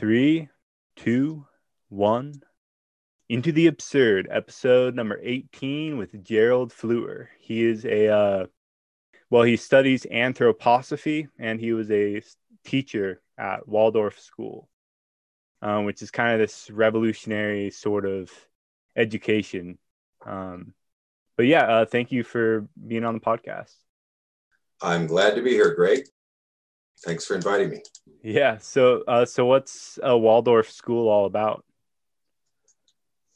Three, two, one. Into the Absurd, episode number 18 with Gerald Fleur. He is a, uh, well, he studies anthroposophy and he was a teacher at Waldorf School, um, which is kind of this revolutionary sort of education. Um, but yeah, uh, thank you for being on the podcast. I'm glad to be here, Greg. Thanks for inviting me. Yeah. So, uh, so what's a Waldorf school all about?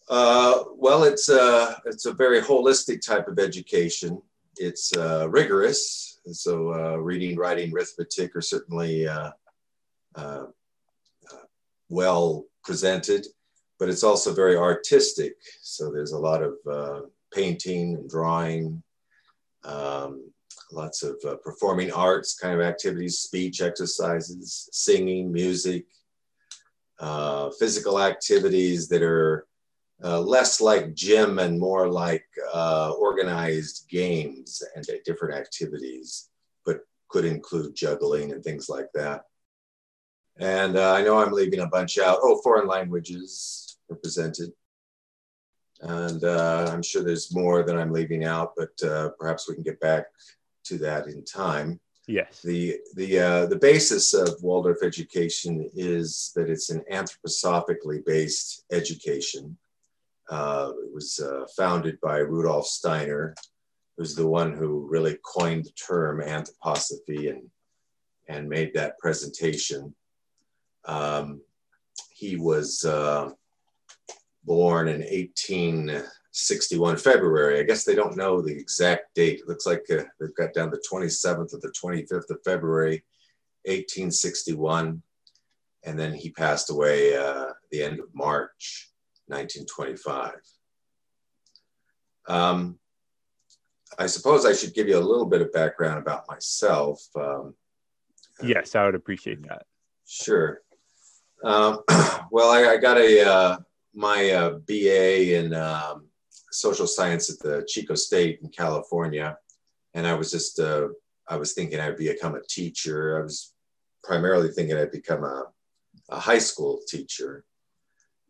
Uh, well, it's a uh, it's a very holistic type of education. It's uh, rigorous, so uh, reading, writing, arithmetic are certainly uh, uh, well presented, but it's also very artistic. So there's a lot of painting and drawing. Um, lots of uh, performing arts kind of activities, speech exercises, singing, music, uh, physical activities that are uh, less like gym and more like uh, organized games and different activities, but could include juggling and things like that. And uh, I know I'm leaving a bunch out. Oh, foreign languages represented. And uh, I'm sure there's more that I'm leaving out, but perhaps we can get back to that in time. Yes. The the uh, the basis of Waldorf education is that it's an anthroposophically based education. Uh, it was uh, founded by Rudolf Steiner, who's the one who really coined the term anthroposophy and and made that presentation. Um, he was uh, born in 18 61 February. I guess they don't know the exact date. It looks like uh, they've got down the 27th or the 25th of February, 1861. And then he passed away uh, the end of March, 1925. Um, I suppose I should give you a little bit of background about myself. Um, yes, I would appreciate that. Sure. Um, well, I, I, got a uh, my uh, BA in um, social science at the Chico State in California, and I was just uh, I was thinking I'd become a teacher. I was primarily thinking I'd become a, a high school teacher.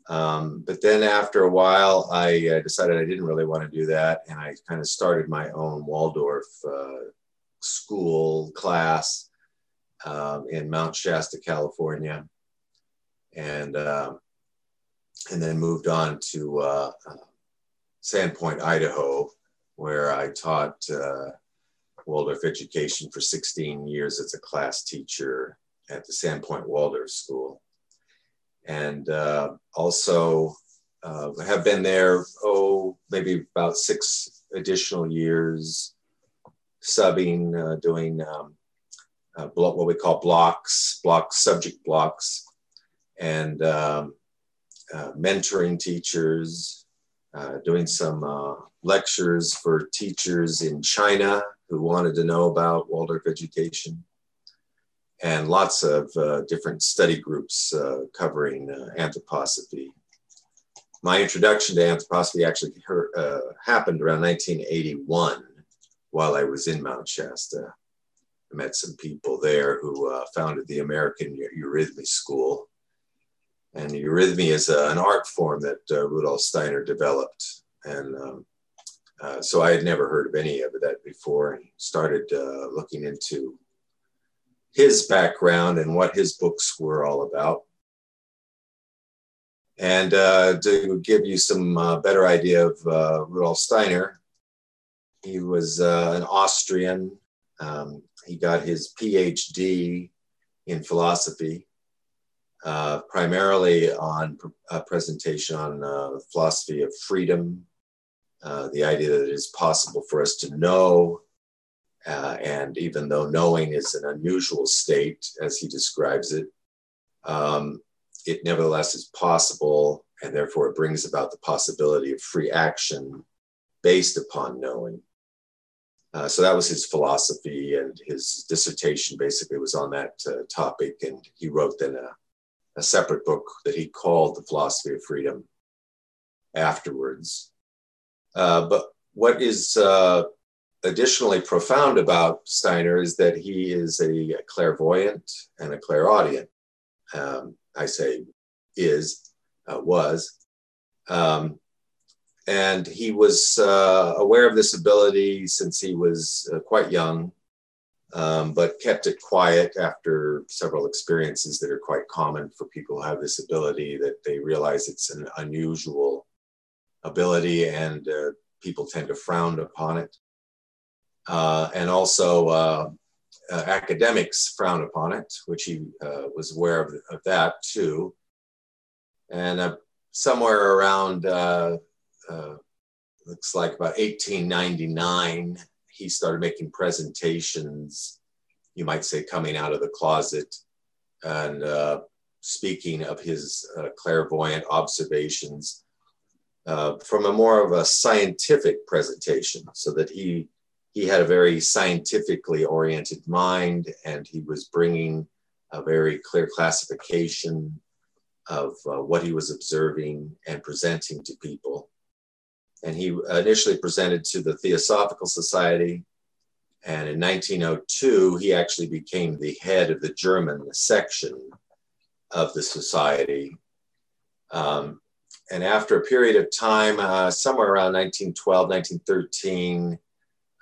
Um, but then after a while, I uh, decided I didn't really want to do that, and I kind of started my own Waldorf uh, school class um, in Mount Shasta, California, and um, and then moved on to uh, Sandpoint, Idaho, where I taught uh, Waldorf education for 16 years as a class teacher at the Sandpoint Waldorf School. And uh, also uh, have been there, oh, maybe about six additional years subbing, uh, doing um, uh, what we call blocks, block subject blocks, and um, uh, mentoring teachers, uh, doing some uh, lectures for teachers in China who wanted to know about Waldorf education, and lots of uh, different study groups uh, covering uh, anthroposophy. My introduction to anthroposophy actually happened around 1981 while I was in Mount Shasta. I met some people there who founded the American Eurythmy School and eurythmy is uh, an art form that uh, Rudolf Steiner developed. And um, uh, so I had never heard of any of that before and started uh, looking into his background and what his books were all about. And uh, to give you some uh, better idea of Rudolf Steiner, he was an Austrian. Um, he got his PhD in philosophy uh, primarily on a presentation on uh, philosophy of freedom, uh, the idea that it is possible for us to know, uh, and even though knowing is an unusual state, as he describes it, um, it nevertheless is possible, and therefore it brings about the possibility of free action based upon knowing. Uh, so that was his philosophy, and his dissertation basically was on that uh, topic. And he wrote then a a separate book that he called The Philosophy of Freedom afterwards. Uh, but what is uh, additionally profound about Steiner is that he is a clairvoyant and a clairaudient. Um, I say is, uh, was. Um, and he was uh, aware of this ability since he was uh, quite young, um, but kept it quiet after several experiences that are quite common for people who have this ability, that they realize it's an unusual ability and uh, people tend to frown upon it. Uh, and also, uh, uh, academics frown upon it, which he was aware of, of, that too. And somewhere around uh, looks like about 1899, he started making presentations, you might say, coming out of the closet and uh, speaking of his uh, clairvoyant observations uh, from a more of a scientific presentation, so that he he had a very scientifically oriented mind, and he was bringing a very clear classification of uh, what he was observing and presenting to people and he initially presented to the Theosophical Society. And in 1902, he actually became the head of the German section of the society. Um, and after a period of time, uh, somewhere around 1912, 1913,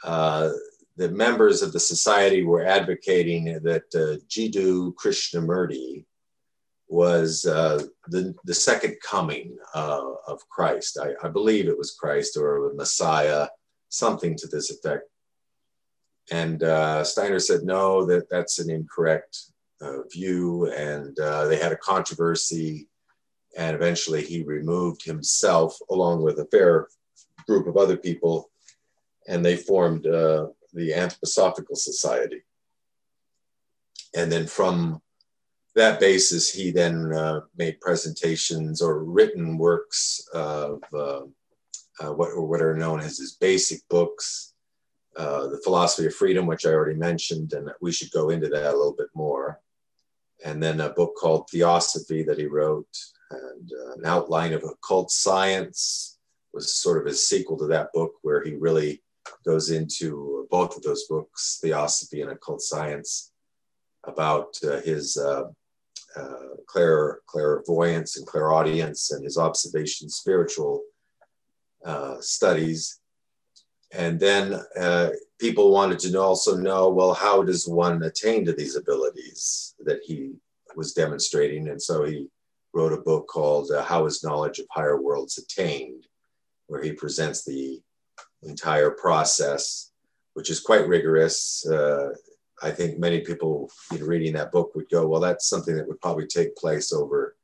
uh, the members of the society were advocating that uh, Jiddu Krishnamurti was uh, the, the second coming uh, of Christ. I, I, believe it was Christ or Messiah, something to this effect. And uh, Steiner said, no, that that's an incorrect uh, view. And uh, they had a controversy. And eventually he removed himself along with a fair group of other people. And they formed uh, the Anthroposophical Society. And then from that basis, he then uh, made presentations or written works of uh, uh, what, what are known as his basic books, uh, The Philosophy of Freedom, which I already mentioned, and we should go into that a little bit more. And then a book called Theosophy that he wrote, and uh, an outline of occult science was sort of a sequel to that book, where he really goes into both of those books, Theosophy and Occult Science, about uh, his uh, clair, clairvoyance and clairaudience and his observation spiritual uh, studies. And then uh, people wanted to also know well, how does one attain to these abilities that he was demonstrating? And so he wrote a book called uh, How is Knowledge of Higher Worlds Attained, where he presents the entire process, which is quite rigorous. Uh, I think many people know, reading that book would go, well, that's something that would probably take place over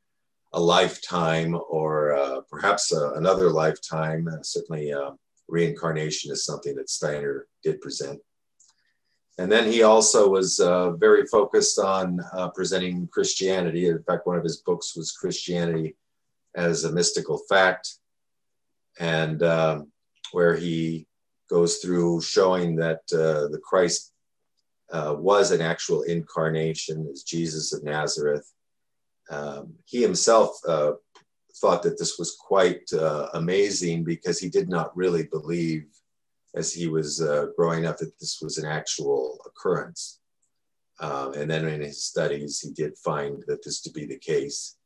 a lifetime or uh, perhaps uh, another lifetime. Uh, certainly, uh, reincarnation is something that Steiner did present. And then he also was uh, very focused on uh, presenting Christianity. In fact, one of his books was Christianity as a Mystical Fact, and um, where he goes through showing that the Christ uh, was an actual incarnation as Jesus of Nazareth. Um, he himself uh, thought that this was quite uh, amazing because he did not really believe, as he was uh, growing up, that this was an actual occurrence. Um, and then in his studies, he did find that this to be the case.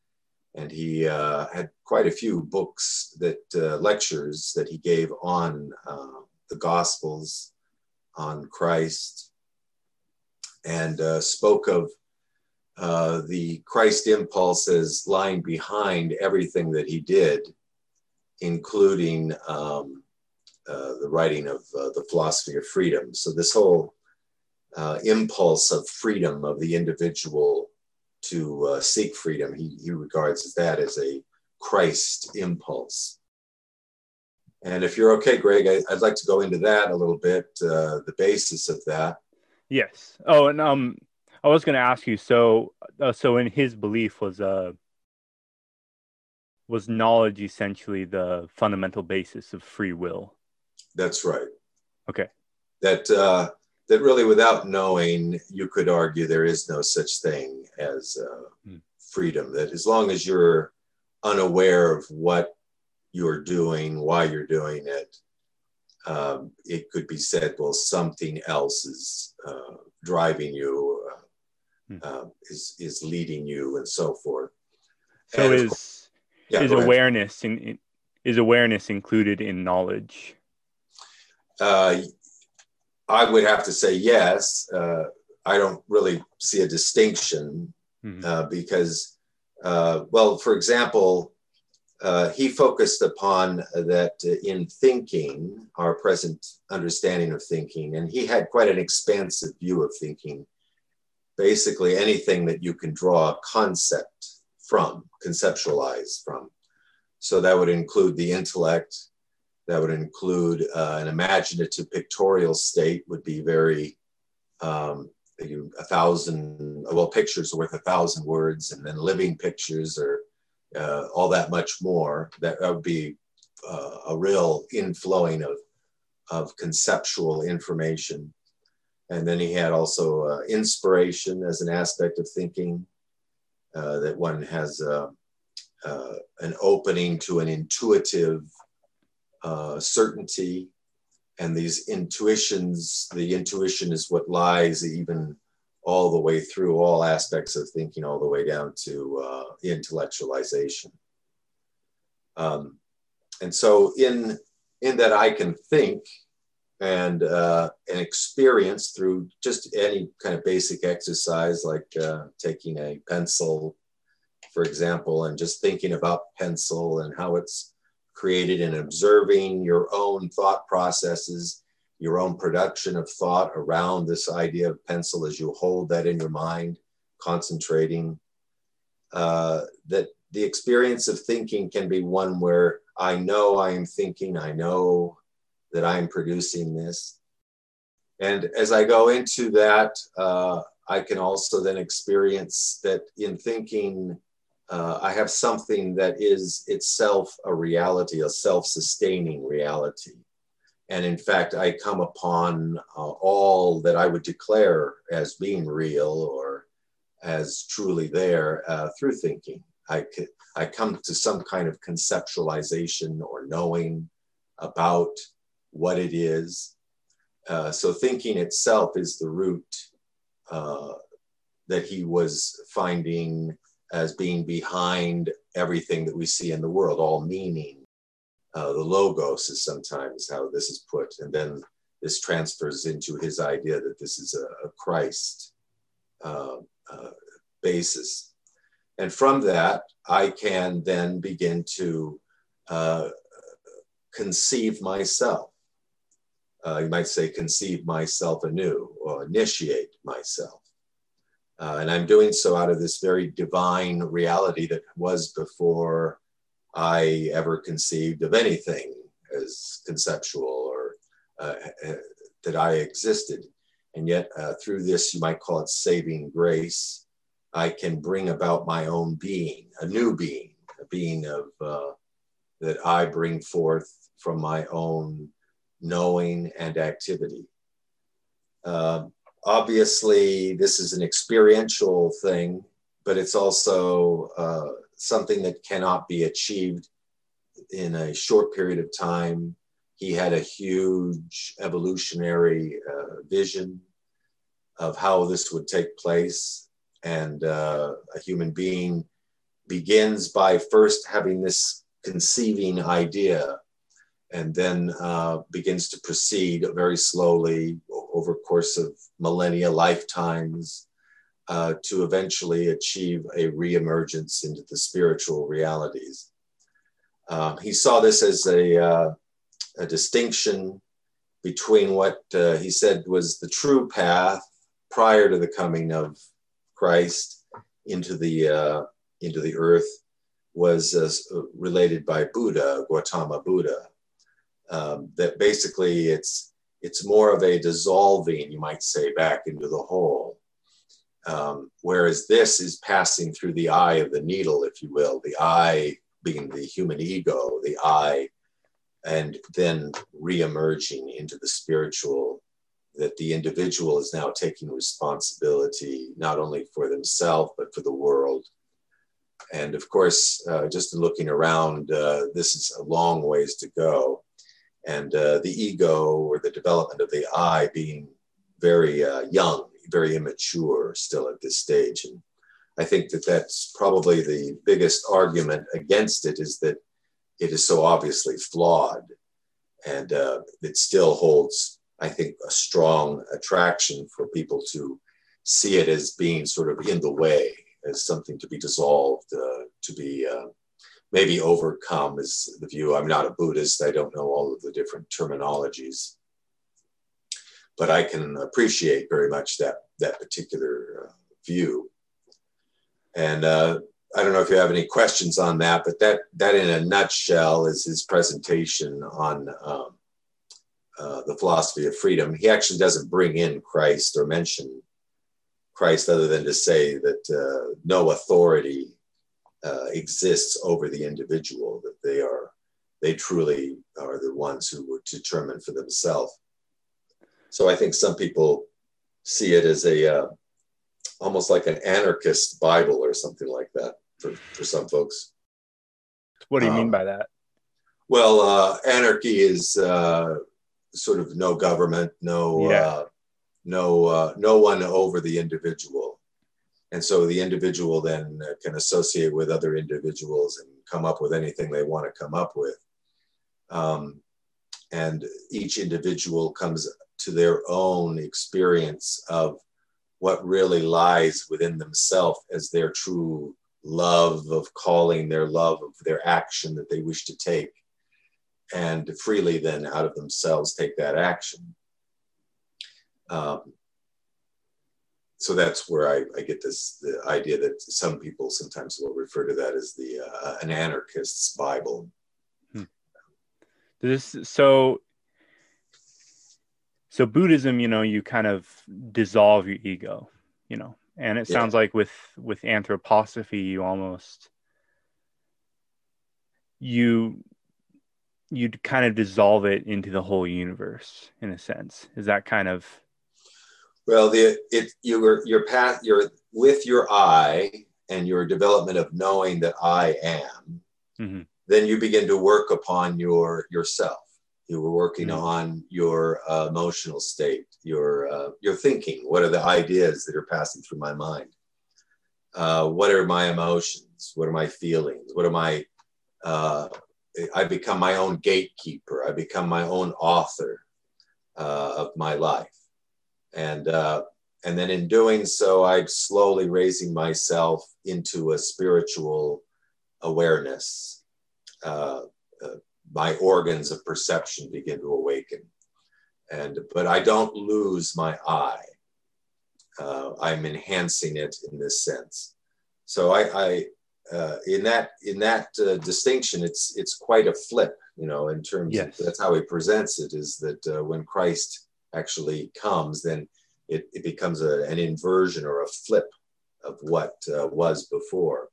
And he uh, had quite a few books that lectures that he gave on the Gospels, on Christ, and uh, spoke of uh, the Christ impulse as lying behind everything that he did, including um, uh, the writing of uh, the philosophy of freedom. So, this whole uh, impulse of freedom of the individual to uh, seek freedom, he, he regards that as a Christ impulse. And if you're okay, Greg, I, would like to go into that a little bit, the basis of that. Yes. Oh, and um, I was going to ask you. So, uh, so in his belief was uh was knowledge essentially the fundamental basis of free will. That's right. Okay. That uh, that really, without knowing, you could argue there is no such thing as uh, hmm. freedom. That as long as you're unaware of what you're doing, why you're doing it, um, it could be said, well, something else is uh, driving you, uh, uh, is is leading you and so forth. So and is course, yeah, is awareness in, in, is awareness included in knowledge? Uh, I would have to say yes. Uh, I don't really see a distinction uh, because, uh, well, for example, uh, he focused upon that in thinking, our present understanding of thinking, and he had quite an expansive view of thinking. Basically, anything that you can draw a concept from, conceptualize from. So that would include the intellect, that would include uh, an imaginative pictorial state, would be very um, a thousand well pictures are worth a thousand words and then living pictures are uh, all that much more that, would be uh, a real inflowing of of conceptual information. And then he had also uh, inspiration as an aspect of thinking uh, that one has uh, uh, an opening to an intuitive certainty. And these intuitions the intuition is what lies even all the way through all aspects of thinking all the way down to uh, intellectualization. Um, and so in in that i can think and uh, and experience through just any kind of basic exercise like uh, taking a pencil for example and just thinking about pencil and how it's created and observing your own thought processes, your own production of thought around this idea of pencil as you hold that in your mind, concentrating. Uh, that the experience of thinking can be one where I know I am thinking, I know that I'm producing this. And as I go into that, uh, I can also then experience that in thinking, uh, I have something that is itself a reality, a self sustaining reality. And in fact, I come upon uh, all that I would declare as being real or as truly there uh, through thinking. I, I come to some kind of conceptualization or knowing about what it is. Uh, so, thinking itself is the root uh, that he was finding as being behind everything that we see in the world, all meaning. Uh, the logos is sometimes how this is put, and then this transfers into his idea that this is a, a Christ uh, uh, basis. And from that, I can then begin to uh, conceive myself. Uh, you might say, conceive myself anew or initiate myself. Uh, and I'm doing so out of this very divine reality that was before I ever conceived of anything as conceptual or uh, uh, that I existed. And yet, uh, through this, you might call it saving grace, I can bring about my own being, a new being, a being of uh, that I bring forth from my own knowing and activity. Uh, obviously this is an experiential thing, but it's also uh, something that cannot be achieved in a short period of time. He had a huge evolutionary uh, vision of how this would take place. And uh, a human being begins by first having this conceiving idea and then uh, begins to proceed very slowly over course of millennia lifetimes uh, to eventually achieve a reemergence into the spiritual realities. Um, he saw this as a, uh, a distinction between what uh, he said was the true path prior to the coming of Christ into the uh, into the earth was uh, related by Buddha, Gautama Buddha. Um, that basically it's it's more of a dissolving, you might say, back into the whole. Um, whereas this is passing through the eye of the needle, if you will, the I being the human ego, the I, and then re-emerging into the spiritual, that the individual is now taking responsibility not only for themselves, but for the world. And of course, uh, just looking around, uh, this is a long ways to go and uh, the ego or the development of the I being very uh, young, very immature still at this stage. And I think that that's probably the biggest argument against it is that it is so obviously flawed and uh, it still holds, I think, a strong attraction for people to see it as being sort of in the way, as something to be dissolved, uh, to be uh, maybe overcome, is the view. I'm not a Buddhist, I don't know all of the different terminologies, but I can appreciate very much that, that particular uh, view. And uh, I don't know if you have any questions on that, but that that in a nutshell is his presentation on um, uh, the philosophy of freedom. He actually doesn't bring in Christ or mention Christ other than to say that uh, no authority uh, exists over the individual; that they are they truly are the ones who would determine for themselves. So I think some people see it as a uh, almost like an anarchist Bible or something like that for, for some folks. What do you um, mean by that? Well, uh, anarchy is uh, sort of no government, no yeah. uh, no uh, no one over the individual, and so the individual then can associate with other individuals and come up with anything they want to come up with. Um, and each individual comes to their own experience of what really lies within themselves as their true love of calling, their love of their action that they wish to take, and freely then out of themselves take that action. Um, so that's where I, I, get this the idea that some people sometimes will refer to that as the uh, an anarchist's Bible. This so so Buddhism, you know, you kind of dissolve your ego, you know, and it sounds like with with anthroposophy you almost you you'd kind of dissolve it into the whole universe in a sense is that kind of well the it your your path your with your i and your development of knowing that i am mm-hmm. Then you begin to work upon your yourself you were working mm-hmm. on your uh, emotional state, your uh, your thinking. What are the ideas that are passing through my mind? Uh, what are my emotions? What are my feelings? What am I? Uh, I become my own gatekeeper. I become my own author uh, of my life, and uh, and then in doing so, I'm slowly raising myself into a spiritual awareness my organs of perception begin to awaken. And but I don't lose my I. Uh, I'm enhancing it in this sense. So I, I uh, in that in that uh, distinction, it's it's quite a flip, you know, in terms yes. of that's how he presents it. Is that uh, when Christ actually comes, then it, it becomes a, an inversion or a flip of what uh, was before,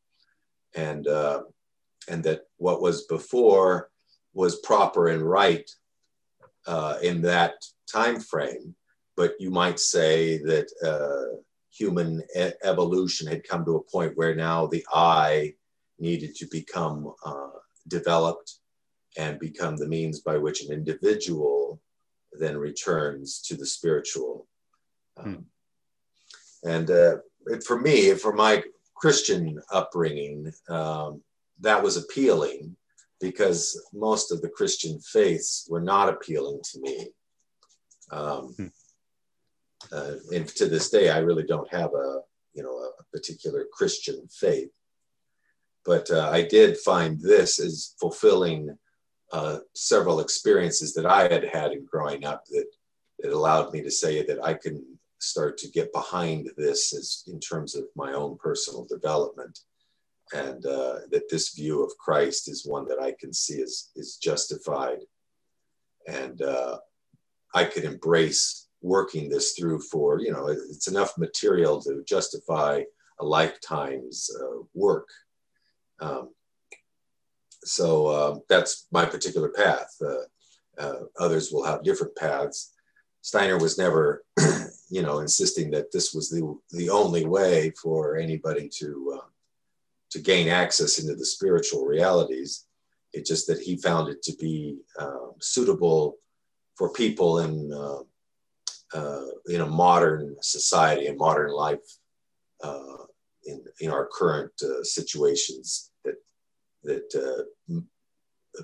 and uh, and that what was before was proper and right uh, in that time frame. But you might say that uh, human e- evolution had come to a point where now the I needed to become uh, developed and become the means by which an individual then returns to the spiritual. Um, and uh, for me, for my Christian upbringing, um, that was appealing because most of the Christian faiths were not appealing to me. Um, hmm. uh, and to this day, I really don't have a you know a particular Christian faith, but uh, I did find this as fulfilling uh, several experiences that I had had in growing up that that allowed me to say that I can start to get behind this as in terms of my own personal development and uh, that this view of Christ is one that I can see is, is justified. And uh, I could embrace working this through for, you know, it's enough material to justify a lifetime's uh, work. Um, so uh, that's my particular path. Uh, uh, others will have different paths. Steiner was never, you know, insisting that this was the, the only way for anybody to to gain access into the spiritual realities. It's just that he found it to be uh, suitable for people in uh, uh, in a modern society and modern life uh, in, in our current uh, situations that that uh,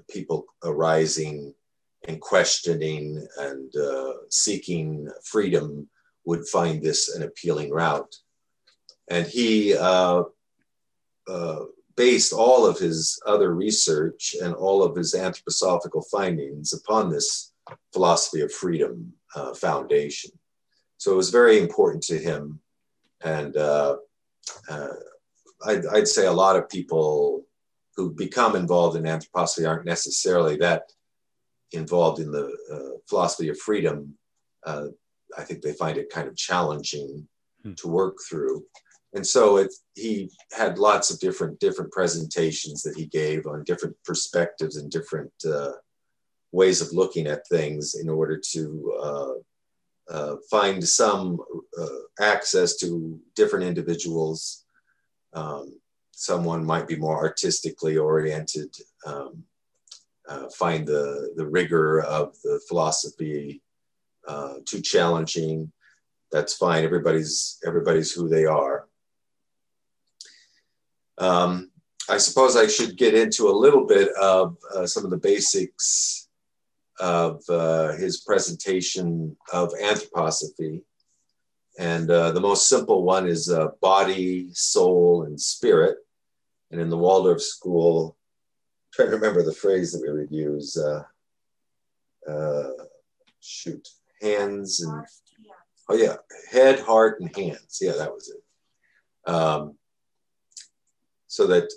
people arising and questioning and seeking freedom would find this an appealing route. And he uh, based all of his other research and all of his anthroposophical findings upon this philosophy of freedom uh, foundation. So it was very important to him. And uh, uh, I'd, I'd, say a lot of people who become involved in anthroposophy aren't necessarily that involved in the uh, philosophy of freedom. Uh, I think they find it kind of challenging hmm. to work through. And so it, he had lots of different different presentations that he gave on different perspectives and different uh, ways of looking at things in order to uh, uh, find some uh, access to different individuals. Um, someone might be more artistically oriented, um, uh, find the, the rigor of the philosophy uh, too challenging. That's fine. Everybody's everybody's who they are. Um, I suppose I should get into a little bit of uh, some of the basics of uh, his presentation of anthroposophy. And uh, the most simple one is uh, body, soul, and spirit. And in the Waldorf school, I'm trying to remember the phrase that we would use. Uh, uh, shoot, hands and oh yeah, head, heart, and hands. Yeah, that was it. Um, so that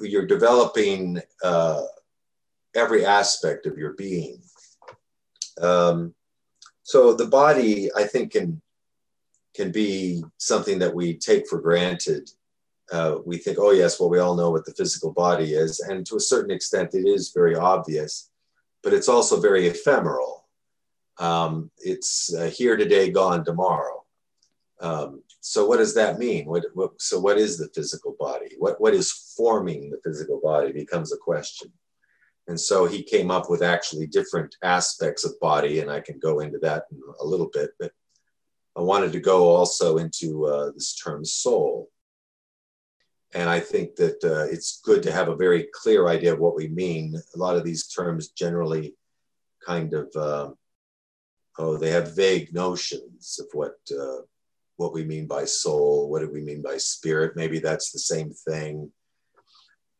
you're developing uh, every aspect of your being. Um, so the body, I think, can can be something that we take for granted. Uh, we think, oh yes, well we all know what the physical body is, and to a certain extent, it is very obvious, but it's also very ephemeral. Um, it's uh, here today, gone tomorrow. Um, so what does that mean? What, what, so what is the physical body? What, what is forming the physical body becomes a question. And so he came up with actually different aspects of body, and I can go into that in a little bit. But I wanted to go also into uh, this term soul. And I think that uh, it's good to have a very clear idea of what we mean. A lot of these terms generally kind of, uh, oh, they have vague notions of what, uh, what we mean by soul, what do we mean by spirit. Maybe that's the same thing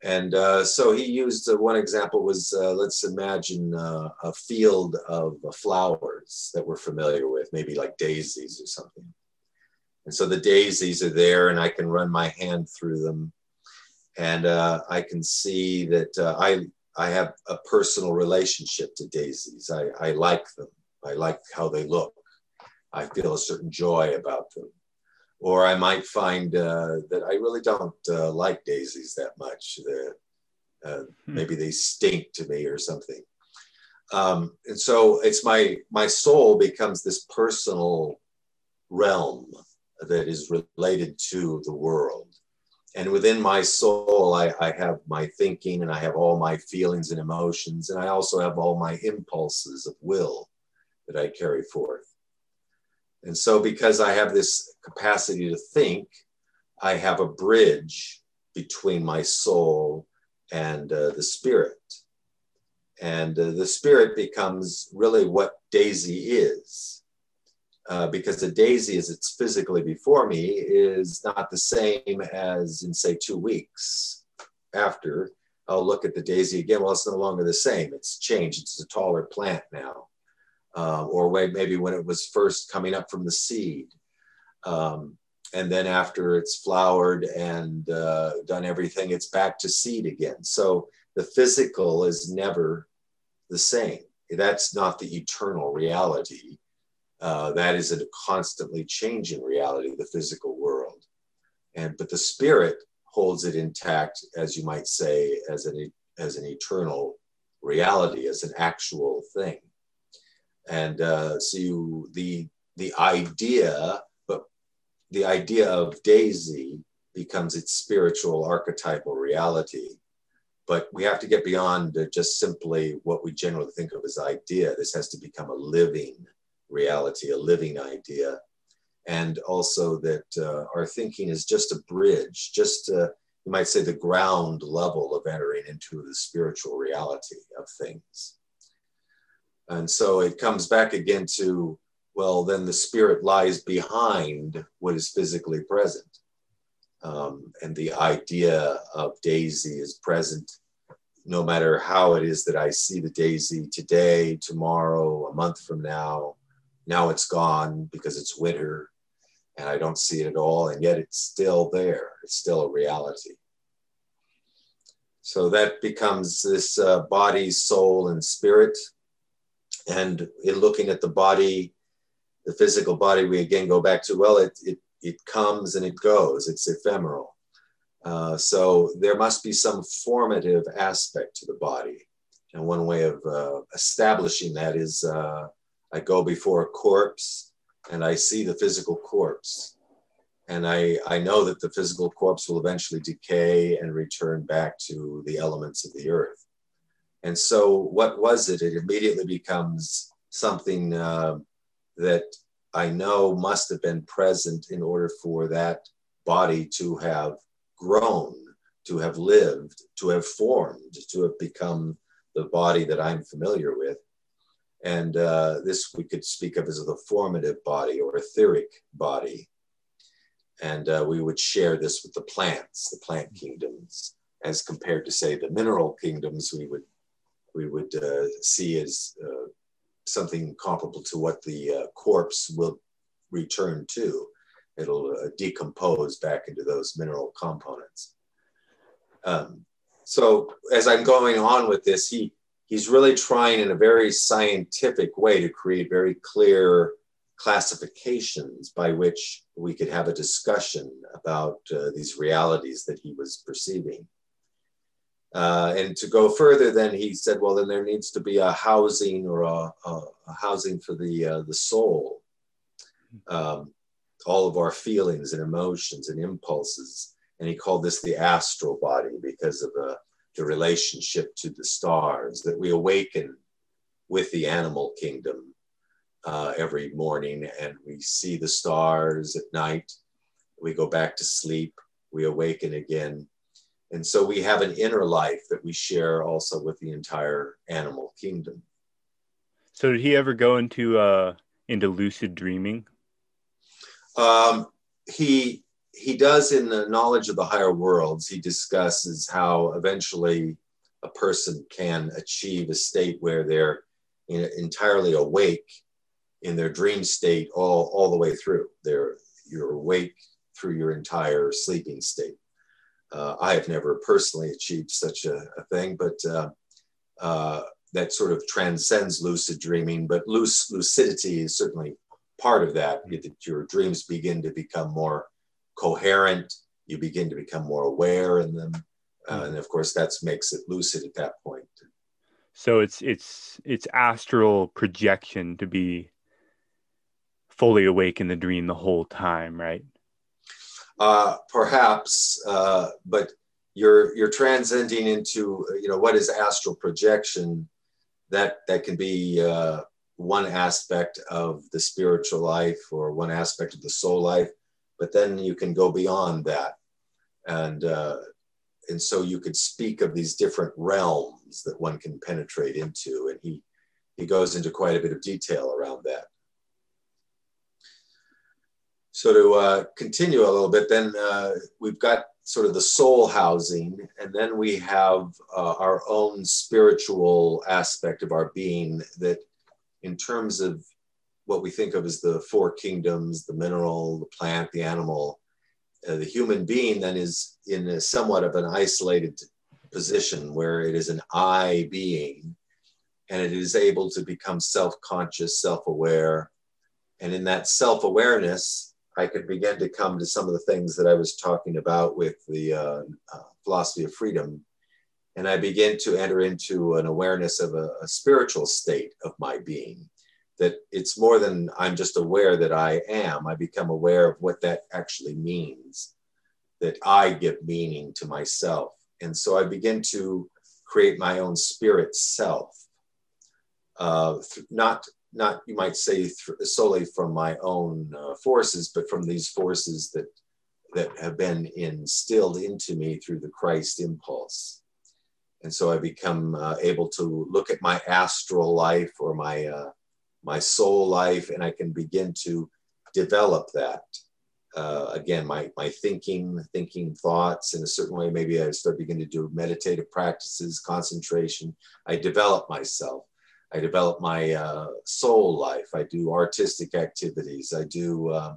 and uh, so he used uh, one example was uh, let's imagine uh, a field of uh, flowers that we're familiar with, maybe like daisies or something. And so the daisies are there, and I can run my hand through them, and uh, I can see that I I have a personal relationship to daisies. I, I like them. I like how they look. I feel a certain joy about them or I might find uh, that I really don't uh, like daisies that much. Uh, hmm. Maybe they stink to me or something. Um, and so it's my my soul becomes this personal realm that is related to the world. And within my soul, I, I have my thinking and I have all my feelings and emotions, and I also have all my impulses of will that I carry forth. And so, because I have this capacity to think, I have a bridge between my soul and uh, the spirit. And uh, the spirit becomes really what Daisy is. Uh, because the daisy, as it's physically before me, is not the same as in, say, two weeks after. I'll look at the daisy again. Well, it's no longer the same. It's changed. It's a taller plant now uh, or maybe when it was first coming up from the seed. Um, and then after it's flowered and uh, done everything, it's back to seed again. So the physical is never the same. That's not the eternal reality. Uh, that is a constantly changing reality, the physical world. And but the spirit holds it intact, as you might say, as an as an eternal reality, as an actual thing and uh, so the the idea, but the idea of Daisy becomes its spiritual archetypal reality. But we have to get beyond just simply what we generally think of as idea. This has to become a living reality, a living idea. And also that uh, our thinking is just a bridge, just uh, you might say the ground level of entering into the spiritual reality of things. And so it comes back again to, well, then the spirit lies behind what is physically present. Um, and the idea of daisy is present no matter how it is that I see the daisy today, tomorrow, a month from now. Now it's gone because it's winter and I don't see it at all, and yet it's still there. It's still a reality. So that becomes this uh, body, soul, and spirit and in looking at the body, the physical body, we again go back to, well, it, it, it comes and it goes, it's ephemeral. Uh, so there must be some formative aspect to the body. And one way of uh, establishing that is uh, I go before a corpse and I see the physical corpse. And I, I know that the physical corpse will eventually decay and return back to the elements of the earth. And so, what was it? It immediately becomes something uh, that I know must have been present in order for that body to have grown, to have lived, to have formed, to have become the body that I'm familiar with. And uh, this we could speak of as the formative body or etheric body. And uh, we would share this with the plants, the plant kingdoms, as compared to, say, the mineral kingdoms we would we would uh, see as uh, something comparable to what the uh, corpse will return to. It'll decompose back into those mineral components. Um, so as I'm going on with this, he he's really trying in a very scientific way to create very clear classifications by which we could have a discussion about uh, these realities that he was perceiving. Uh, and to go further, then he said, well, then there needs to be a housing or a, a, a housing for the, uh, the soul. Um, all of our feelings and emotions and impulses. And he called this the astral body because of the, the relationship to the stars, that we awaken with the animal kingdom uh, every morning and we see the stars at night. We go back to sleep, we awaken again and so we have an inner life that we share also with the entire animal kingdom. So did he ever go into uh, into lucid dreaming? Um, he he does in the knowledge of the higher worlds. He discusses how eventually a person can achieve a state where they're entirely awake in their dream state all, all the way through. They're you're awake through your entire sleeping state. Uh, I have never personally achieved such a, a thing, but uh, uh, that sort of transcends lucid dreaming. But luc- lucidity is certainly part of that. That your dreams begin to become more coherent. You begin to become more aware in them, uh, and of course, that makes it lucid at that point. So it's it's it's astral projection to be fully awake in the dream the whole time, right? Uh, perhaps, uh, but you're you're transcending into you know what is astral projection. That that can be uh, one aspect of the spiritual life or one aspect of the soul life, but then you can go beyond that, and uh, and so you could speak of these different realms that one can penetrate into, and he he goes into quite a bit of detail around that. So to uh, continue a little bit, then uh, we've got sort of the soul housing, and then we have uh, our own spiritual aspect of our being that, in terms of what we think of as the four kingdoms the mineral, the plant, the animal, uh, the human being then is in somewhat of an isolated position where it is an I being and it is able to become self conscious, self aware. And in that self awareness, I could begin to come to some of the things that I was talking about with the uh, uh, philosophy of freedom. And I begin to enter into an awareness of a, a spiritual state of my being, that it's more than I'm just aware that I am. I become aware of what that actually means, that I give meaning to myself. And so I begin to create my own spirit self, uh, not not you might say th- solely from my own uh, forces, but from these forces that that have been instilled into me through the Christ impulse. And so I become uh, able to look at my astral life or my uh, my soul life, and I can begin to develop that. Uh, again, my my thinking, thinking thoughts in a certain way. Maybe I start beginning to do meditative practices, concentration. I develop myself. I develop my uh, soul life. I do artistic activities. I do uh,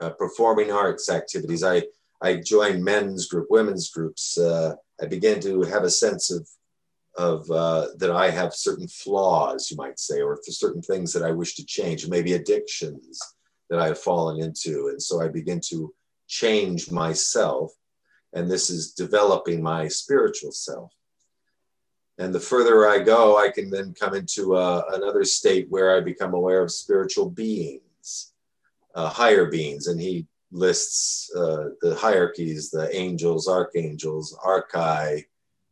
uh, performing arts activities. I, I join men's group, women's groups. Uh, I began to have a sense of, of uh, that I have certain flaws, you might say, or certain things that I wish to change, maybe addictions that I have fallen into. And so I begin to change myself. And this is developing my spiritual self. And the further I go, I can then come into uh, another state where I become aware of spiritual beings, uh, higher beings. And he lists uh, the hierarchies the angels, archangels, archai,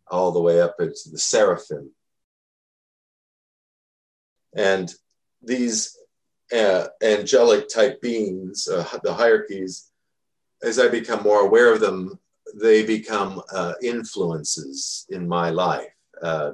all the way up into the seraphim. And these uh, angelic type beings, uh, the hierarchies, as I become more aware of them, they become uh, influences in my life uh,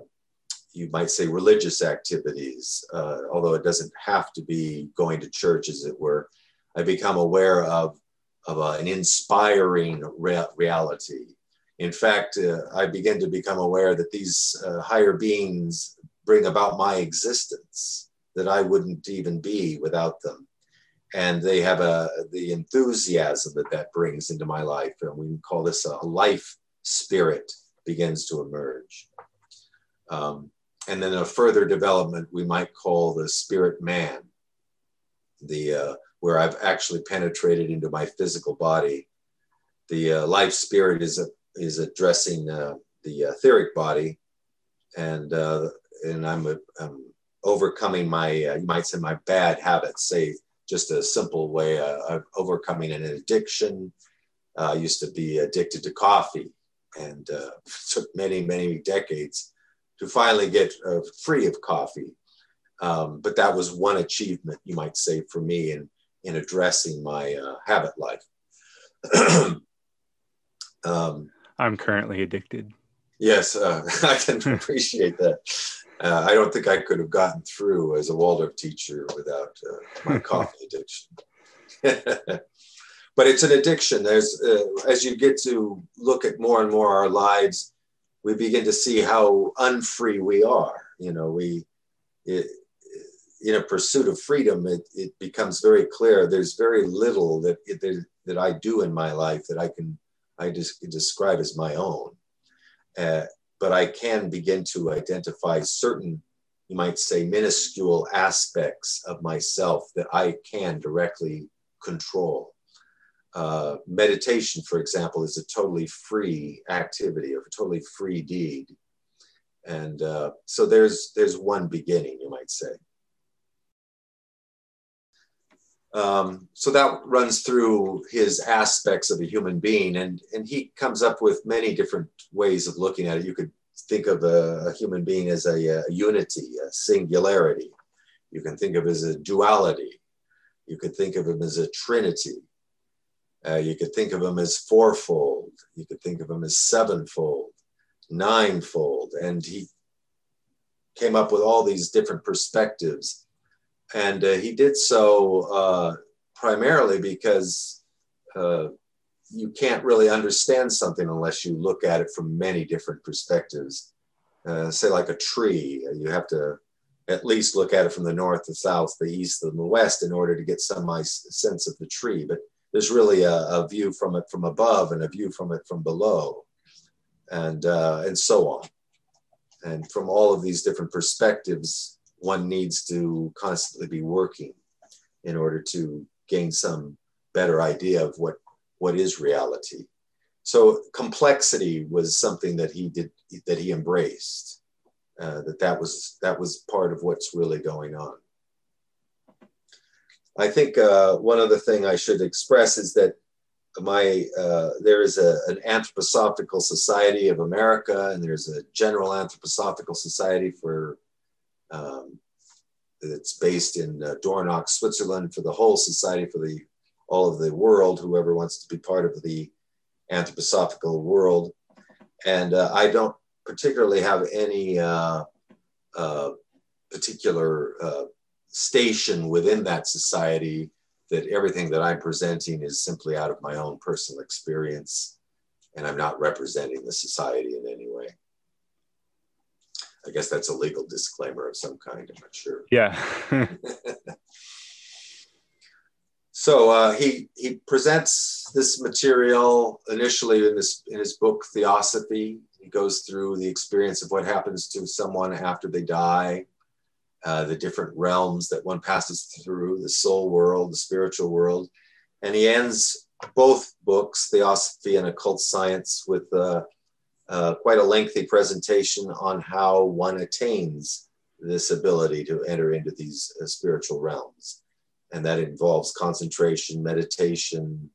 you might say religious activities, uh, although it doesn't have to be going to church, as it were. I become aware of, of uh, an inspiring rea- reality. In fact, uh, I begin to become aware that these uh, higher beings bring about my existence, that I wouldn't even be without them. And they have a, the enthusiasm that that brings into my life. And we call this a life spirit begins to emerge. Um, and then a further development we might call the spirit man, the uh, where I've actually penetrated into my physical body. The uh, life spirit is a, is addressing uh, the etheric body, and uh, and I'm, a, I'm overcoming my uh, you might say my bad habits. Say just a simple way of overcoming an addiction. I used to be addicted to coffee, and took many many decades to finally get uh, free of coffee. Um, but that was one achievement, you might say, for me in, in addressing my uh, habit life. um, I'm currently addicted. Yes, uh, I can appreciate that. Uh, I don't think I could have gotten through as a Waldorf teacher without uh, my coffee addiction. but it's an addiction. There's uh, as you get to look at more and more our lives we begin to see how unfree we are. You know, we, it, in a pursuit of freedom, it, it becomes very clear there's very little that, that, that I do in my life that I can I just describe as my own. Uh, but I can begin to identify certain, you might say, minuscule aspects of myself that I can directly control uh, meditation, for example, is a totally free activity or a totally free deed. And uh, so there's, there's one beginning, you might say. Um, so that runs through his aspects of a human being, and, and he comes up with many different ways of looking at it. You could think of a, a human being as a, a, unity, a singularity. You can think of as a duality. You could think of him as a trinity. Uh, you could think of them as fourfold. You could think of them as sevenfold, ninefold. And he came up with all these different perspectives. And uh, he did so uh, primarily because uh, you can't really understand something unless you look at it from many different perspectives. Uh, say, like a tree, you have to at least look at it from the north, the south, the east, and the west in order to get some sense of the tree. But there's really a, a, view from it from above and a view from it from below, and uh, and so on. And from all of these different perspectives, one needs to constantly be working in order to gain some better idea of what what is reality. So complexity was something that he did that he embraced. Uh, that that was that was part of what's really going on. I think uh, one other thing I should express is that my uh, there is a, an anthroposophical society of America, and there's a general anthroposophical society for um, it's based in uh, Dornach, Switzerland, for the whole society for the all of the world, whoever wants to be part of the anthroposophical world. And uh, I don't particularly have any uh, uh, particular uh, station within that society that everything that I'm presenting is simply out of my own personal experience and I'm not representing the society in any way. I guess that's a legal disclaimer of some kind. I'm not sure. Yeah. so uh, he he presents this material initially in this in his book Theosophy. He goes through the experience of what happens to someone after they die, uh, the different realms that one passes through, the soul world, the spiritual world, and he ends both books, Theosophy and Occult Science, with uh, uh, quite a lengthy presentation on how one attains this ability to enter into these uh, spiritual realms. And that involves concentration, meditation,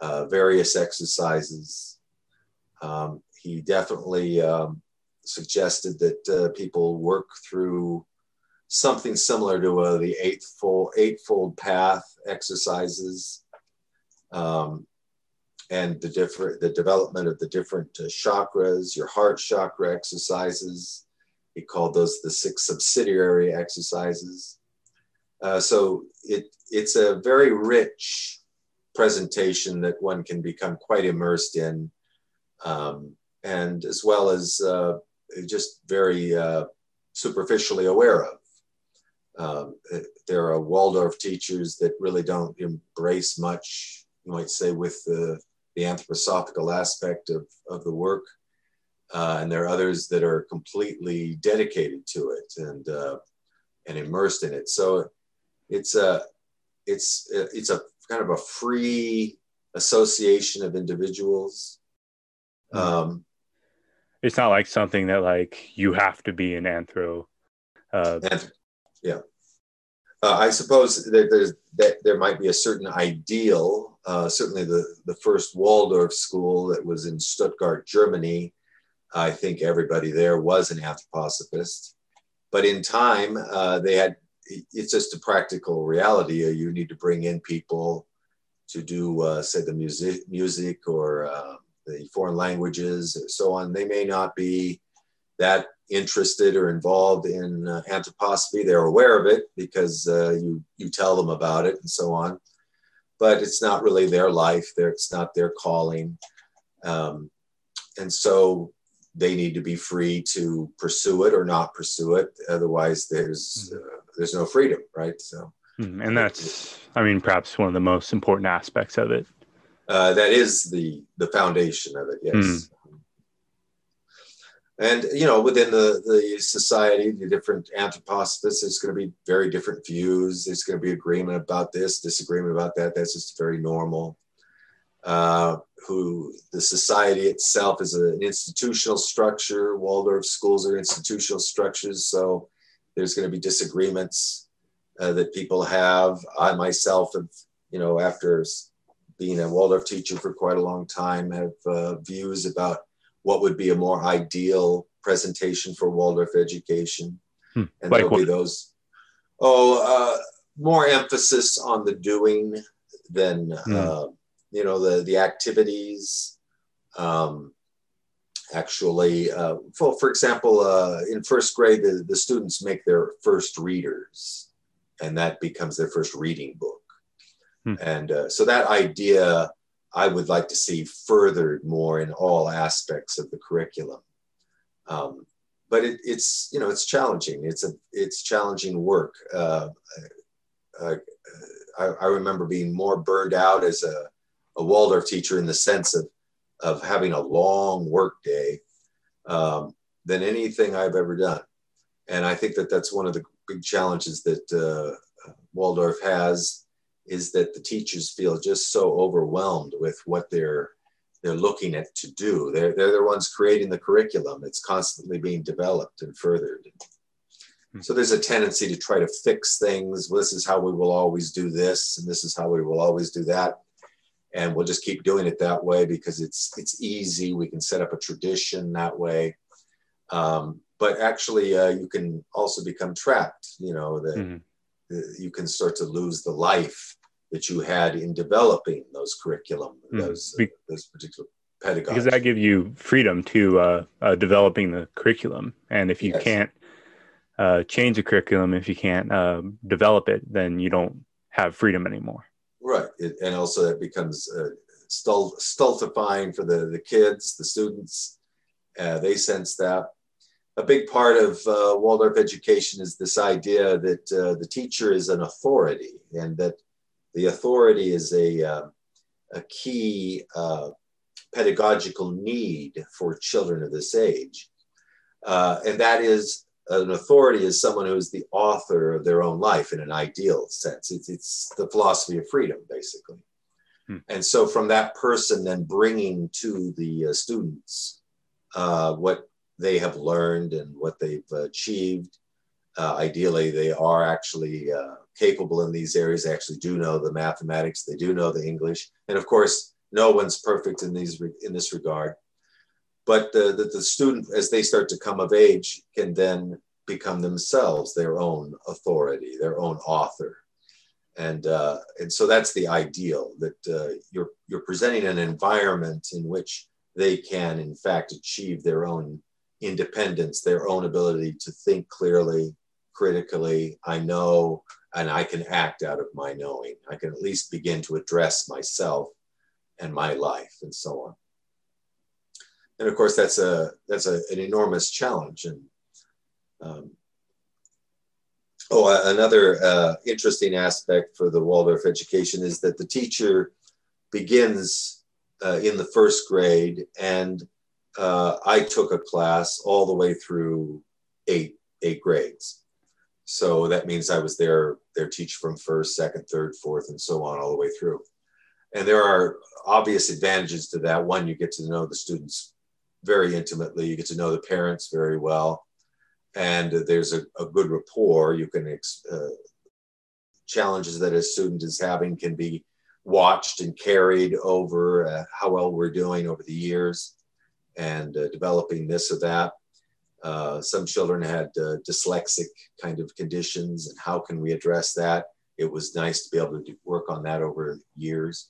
uh, various exercises. Um, he definitely um, suggested that uh, people work through something similar to uh, the eightfold, eightfold path exercises um, and the different the development of the different uh, chakras, your heart chakra exercises. He called those the six subsidiary exercises. Uh, so it it's a very rich presentation that one can become quite immersed in, um, and as well as uh, just very uh, superficially aware of. Um, there are Waldorf teachers that really don't embrace much you might say, with the, the anthroposophical aspect of, of the work. Uh, and there are others that are completely dedicated to it and, uh, and immersed in it. So it's a, it's, it's a kind of a free association of individuals. Um, it's not like something that like you have to be an anthro. Uh, yeah. Uh, I suppose that, there's, that there might be a certain ideal. Uh, certainly, the, the first Waldorf school that was in Stuttgart, Germany, I think everybody there was an anthroposophist. But in time, uh, they had it's just a practical reality. Uh, you need to bring in people to do, uh, say, the music, music or uh, the foreign languages, so on. They may not be that interested or involved in uh, anthroposophy. They're aware of it because uh, you you tell them about it and so on, but it's not really their life. There, it's not their calling, um, and so they need to be free to pursue it or not pursue it. Otherwise, there's mm-hmm. uh, there's no freedom, right? So, mm-hmm. and that's, I mean, perhaps one of the most important aspects of it. Uh, that is the the foundation of it. Yes. Mm and you know within the the society the different anthroposophists there's going to be very different views. There's going to be agreement about this disagreement about that. That's just very normal. Uh, who the society itself is an institutional structure. Waldorf schools are institutional structures so there's going to be disagreements uh, that people have. I myself have you know after being a waldorf teacher for quite a long time have uh, views about what would be a more ideal presentation for Waldorf education. Hmm. And like there'll what? be those, oh, uh, more emphasis on the doing than, hmm. uh, you know, the, the activities. Um, actually, uh, for, for example, uh, in first grade, the, the students make their first readers, and that becomes their first reading book. Hmm. And uh, so that idea I would like to see furthered more in all aspects of the curriculum. Um, but it, it's you know it's challenging. It's a it's challenging work. Uh, uh, I, I, remember being more burned out as a, a, Waldorf teacher in the sense of of having a long work day um, than anything I've ever done. And I think that that's one of the big challenges that uh, Waldorf has is that the teachers feel just so overwhelmed with what they're they're looking at to do. They're, they're the ones creating the curriculum. It's constantly being developed and furthered. Hmm. So there's a tendency to try to fix things. Well, this is how we will always do this, and this is how we will always do that. And we'll just keep doing it that way because it's it's easy. We can set up a tradition that way. Um, but actually, uh, you can also become trapped. You know that mm-hmm. you can start to lose the life that you had in developing those curriculum, mm-hmm. those Be- those particular pedagogy. Because that gives you freedom to uh, uh, developing the curriculum, and if you yes. can't uh, change the curriculum, if you can't uh, develop it, then you don't have freedom anymore. Right, it, and also that becomes uh, stultifying for the the kids, the students. Uh, they sense that. A big part of Waldorf education is this idea that the teacher is an authority, and that the authority is a a key uh, pedagogical need for children of this age. Uh, and that is an authority is someone who is the author of their own life in an ideal sense. It's, it's the philosophy of freedom, basically. Hmm. And so, from that person, then bringing to the uh, students uh, what they have learned and what they've achieved. Uh, ideally, they are actually uh, capable in these areas. They actually do know the mathematics, they do know the English. And of course, no one's perfect in these in this regard but the, the, the, student as they start to come of age can then become themselves their own authority their own author and uh, and so that's the ideal that uh, you're you're presenting an environment in which they can in fact achieve their own independence their own ability to think clearly critically i know and i can act out of my knowing i can at least begin to address myself and my life and so on. And of course, that's a that's a, an enormous challenge. And um, oh, another uh, interesting aspect for the Waldorf education is that the teacher begins uh, in the first grade, and uh, I took a class all the way through eight eight grades. So that means I was their their teacher from first, second, third, fourth, and so on all the way through. And there are obvious advantages to that. One, you get to know the students very intimately, you get to know the parents very well, and there's a, a good rapport. You can, uh, challenges that a student is having can be watched and carried over uh, how well we're doing over the years and uh, developing this or that. Uh, some children had uh, dyslexic kind of conditions, and how can we address that? It was nice to be able to do, work on that over years.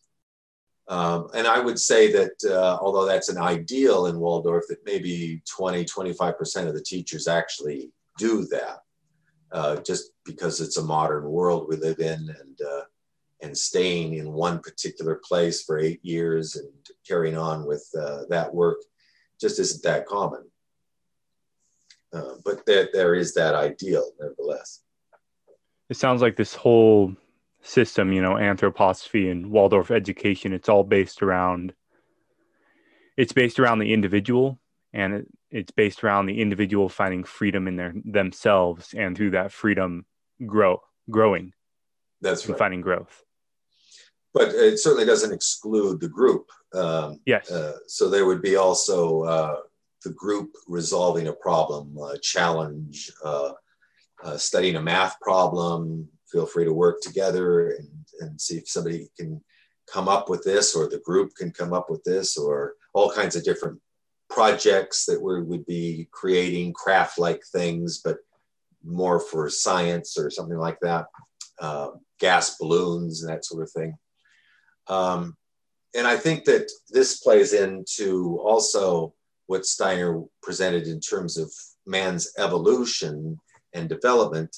Um, and I would say that uh, although that's an ideal in Waldorf, that maybe 20, 25% of the teachers actually do that, uh, just because it's a modern world we live in and, uh, and staying in one particular place for eight years and carrying on with uh, that work just isn't that common. Uh, but there, there is that ideal, nevertheless. It sounds like this whole system, you know, anthroposophy and Waldorf education, it's all based around it's based around the individual and it, it's based around the individual finding freedom in their themselves and through that freedom grow growing. That's right. Finding growth. But it certainly doesn't exclude the group. Um, yes. Uh, so there would be also uh, the group resolving a problem, a challenge, uh, uh studying a math problem, feel free to work together and, and see if somebody can come up with this or the group can come up with this or all kinds of different projects that we would be creating craft like things but more for science or something like that. Uh, gas balloons and that sort of thing. Um, and i think that this plays into also what steiner presented in terms of man's evolution and development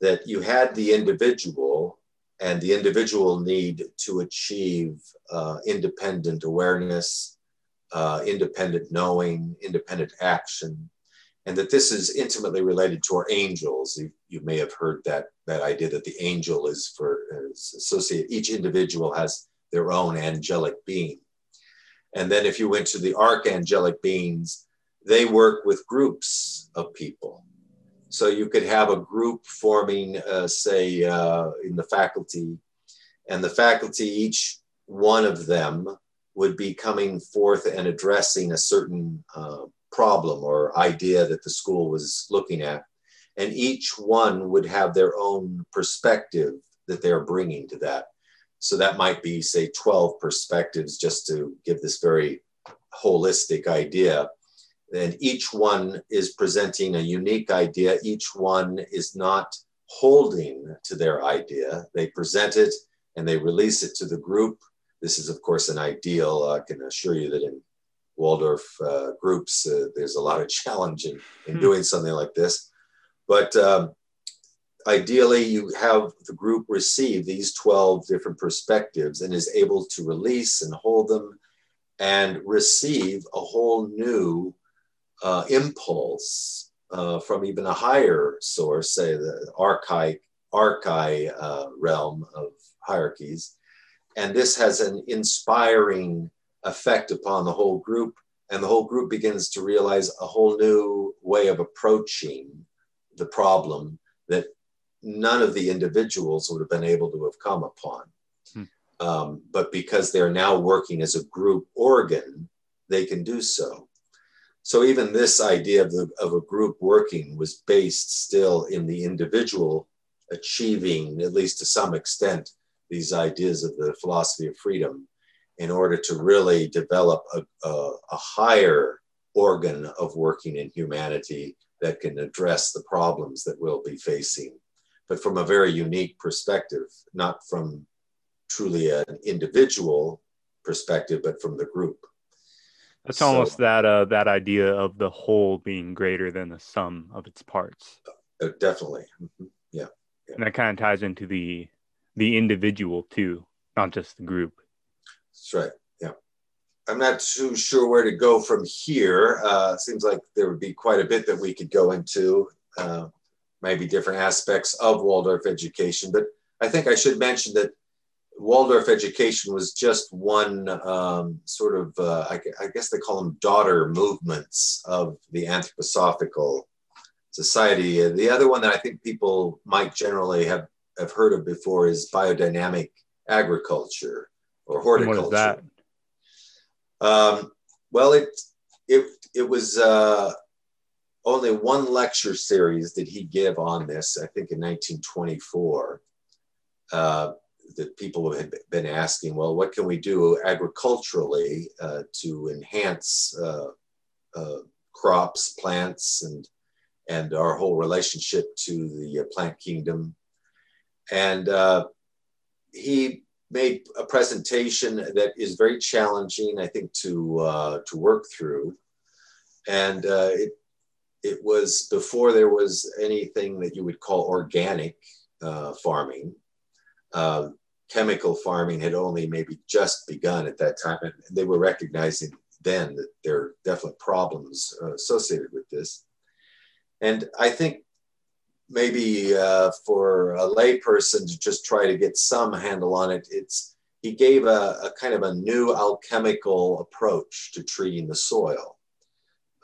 that you had the individual and the individual need to achieve uh, independent awareness, uh, independent knowing, independent action, and that this is intimately related to our angels. You, you may have heard that that idea that the angel is for is associate. Each individual has their own angelic being, and then if you went to the archangelic beings, they work with groups of people so you could have a group forming, uh, say, uh, in the faculty, and the faculty, each one of them would be coming forth and addressing a certain uh, problem or idea that the school was looking at. And each one would have their own perspective that they're bringing to that. So that might be, say, 12 perspectives, just to give this very holistic idea and each one is presenting a unique idea. Each one is not holding to their idea. They present it and they release it to the group. This is, of course, an ideal. I can assure you that in Waldorf uh, groups, uh, there's a lot of challenge in, in hmm. doing something like this. But um, ideally, you have the group receive these 12 different perspectives and is able to release and hold them and receive a whole new uh, impulse uh, from even a higher source, say the archaic, archai uh, realm of hierarchies. And this has an inspiring effect upon the whole group. And the whole group begins to realize a whole new way of approaching the problem that none of the individuals would have been able to have come upon. Hmm. Um, but because they're now working as a group organ, they can do so. So even this idea of, the, of a group working was based still in the individual achieving, at least to some extent, these ideas of the philosophy of freedom in order to really develop a, a, a higher organ of working in humanity that can address the problems that we'll be facing, but from a very unique perspective, not from truly an individual perspective, but from the group. That's so, almost that uh, that idea of the whole being greater than the sum of its parts. Uh, definitely, mm-hmm. yeah, yeah. And that kind of ties into the the individual too, not just the group. That's right. Yeah, I'm not too sure where to go from here. Uh, seems like there would be quite a bit that we could go into, uh, maybe different aspects of Waldorf education. But I think I should mention that Waldorf education was just one um, sort of, uh, I, I, guess they call them daughter movements of the anthroposophical society. The other one that I think people might generally have, have heard of before is biodynamic agriculture or horticulture. What is that? Um, well, it, it, it was uh, only one lecture series did he give on this, I think in 1924. Uh, that people had been asking, well, what can we do agriculturally uh, to enhance uh, uh, crops, plants, and and our whole relationship to the uh, plant kingdom? And uh, he made a presentation that is very challenging, I think, to uh, to work through, and it it was before there was anything that you would call organic farming. Uh, chemical farming had only maybe just begun at that time, and they were recognizing then that there are definite problems uh, associated with this. And I think maybe uh, for a layperson to just try to get some handle on it, it's he gave a, a kind of a new alchemical approach to treating the soil.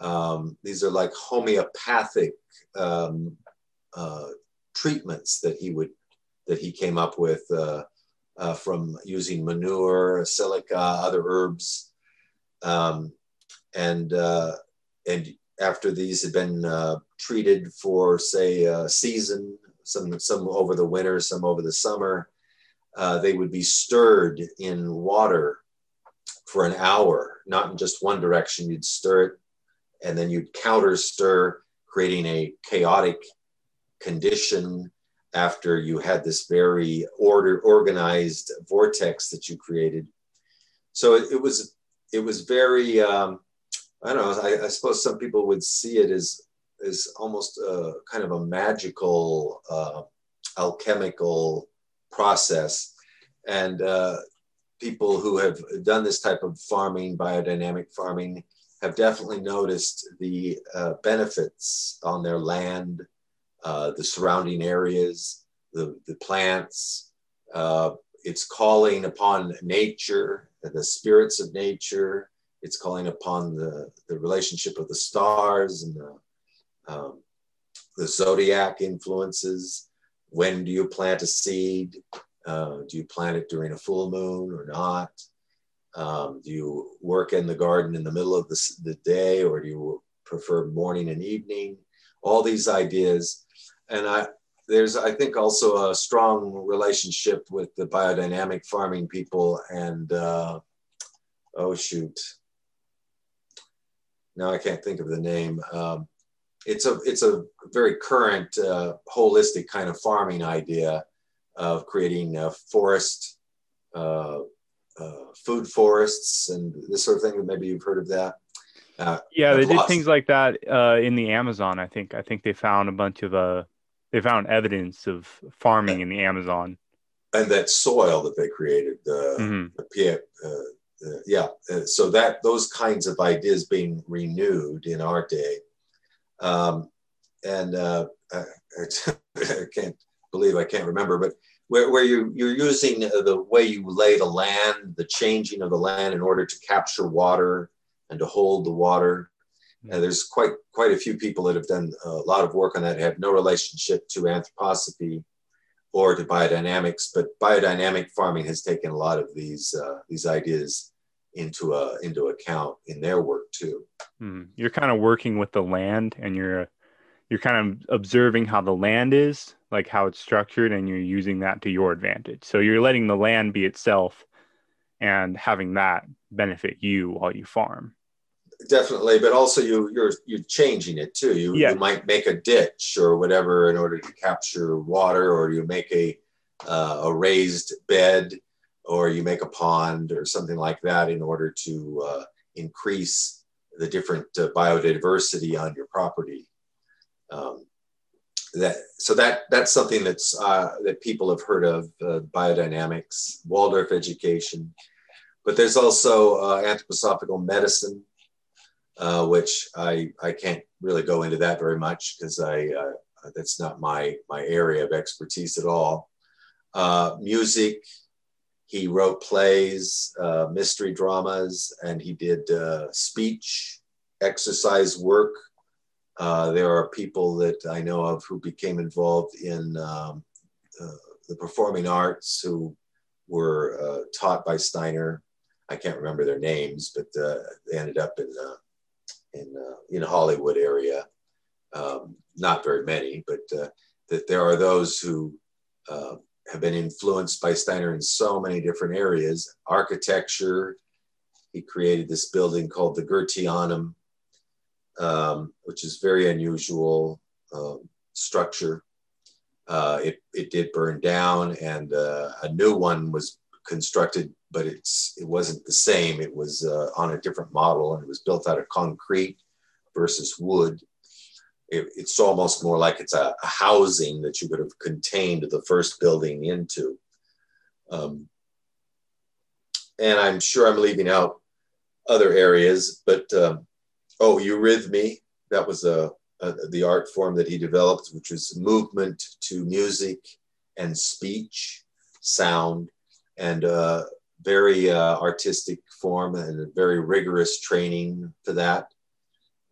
Um, these are like homeopathic um, uh, treatments that he would that he came up with uh, uh, from using manure, silica, other herbs. Um, and, uh, and after these had been uh, treated for, say, a season, some, some over the winter, some over the summer, uh, they would be stirred in water for an hour, not in just one direction. You'd stir it and then you'd counter stir, creating a chaotic condition after you had this very order organized vortex that you created. So it, it was it was very um, I don't know. I, I, suppose some people would see it as as almost a, kind of a magical uh, alchemical process, and uh, people who have done this type of farming, biodynamic farming, have definitely noticed the uh, benefits on their land uh, the surrounding areas, the, the plants. Uh, it's calling upon nature, the spirits of nature. It's calling upon the, the relationship of the stars and the, um, the zodiac influences. When do you plant a seed? Uh, do you plant it during a full moon or not? Um, do you work in the garden in the middle of the, the day or do you prefer morning and evening? All these ideas and I there's I think also a strong relationship with the biodynamic farming people and uh, oh shoot now I can't think of the name. Um, it's a it's a very current uh, holistic kind of farming idea of creating a forest, uh, uh, food forests, and this sort of thing. Maybe you've heard of that. Uh, yeah, they did things like that uh, in the Amazon. I think I think they found a bunch of uh, they found evidence of farming in the Amazon. And that soil that they created, the, mm-hmm. the uh, uh, yeah. Uh, so that those kinds of ideas being renewed in our day, um, and uh, I, I, can't believe I can't remember, but where, where you, you're using the way you lay the land, the changing of the land in order to capture water and to hold the water. And mm-hmm. there's quite quite a few people that have done a lot of work on that have no relationship to anthroposophy or to biodynamics, but biodynamic farming has taken a lot of these uh, these ideas into a into account in their work too. Mm. You're kind of working with the land, and you're you're kind of observing how the land is, like how it's structured, and you're using that to your advantage. So you're letting the land be itself, and having that benefit you while you farm definitely but also you you're you're changing it too you, yeah. you might make a ditch or whatever in order to capture water or you make a uh, a raised bed or you make a pond or something like that in order to uh, increase the different uh, biodiversity on your property um, that so that that's something that's uh, that people have heard of uh, biodynamics waldorf education but there's also uh, anthroposophical medicine uh, which I, I can't really go into that very much because I uh, that's not my my area of expertise at all. Uh, music, he wrote plays, mystery dramas, and he did speech, exercise work. Uh, there are people that I know of who became involved in um, the performing arts who were taught by Steiner. I can't remember their names, but they ended up in in uh, in Hollywood area. Um, not very many, but uh, that there are those who uh, have been influenced by Steiner in so many different areas. Architecture, he created this building called the Goetheanum, um, which is very unusual um, structure. Uh, it, it did burn down, and uh, a new one was constructed but it's it wasn't the same. It was uh, on a different model, and it was built out of concrete versus wood. It, it's almost more like it's a, a, housing that you could have contained the first building into. Um, and I'm sure I'm leaving out other areas, but um, oh, eurythmy, that was a, a, the art form that he developed, which was movement to music and speech, sound, and uh, very uh, artistic form and a very rigorous training for that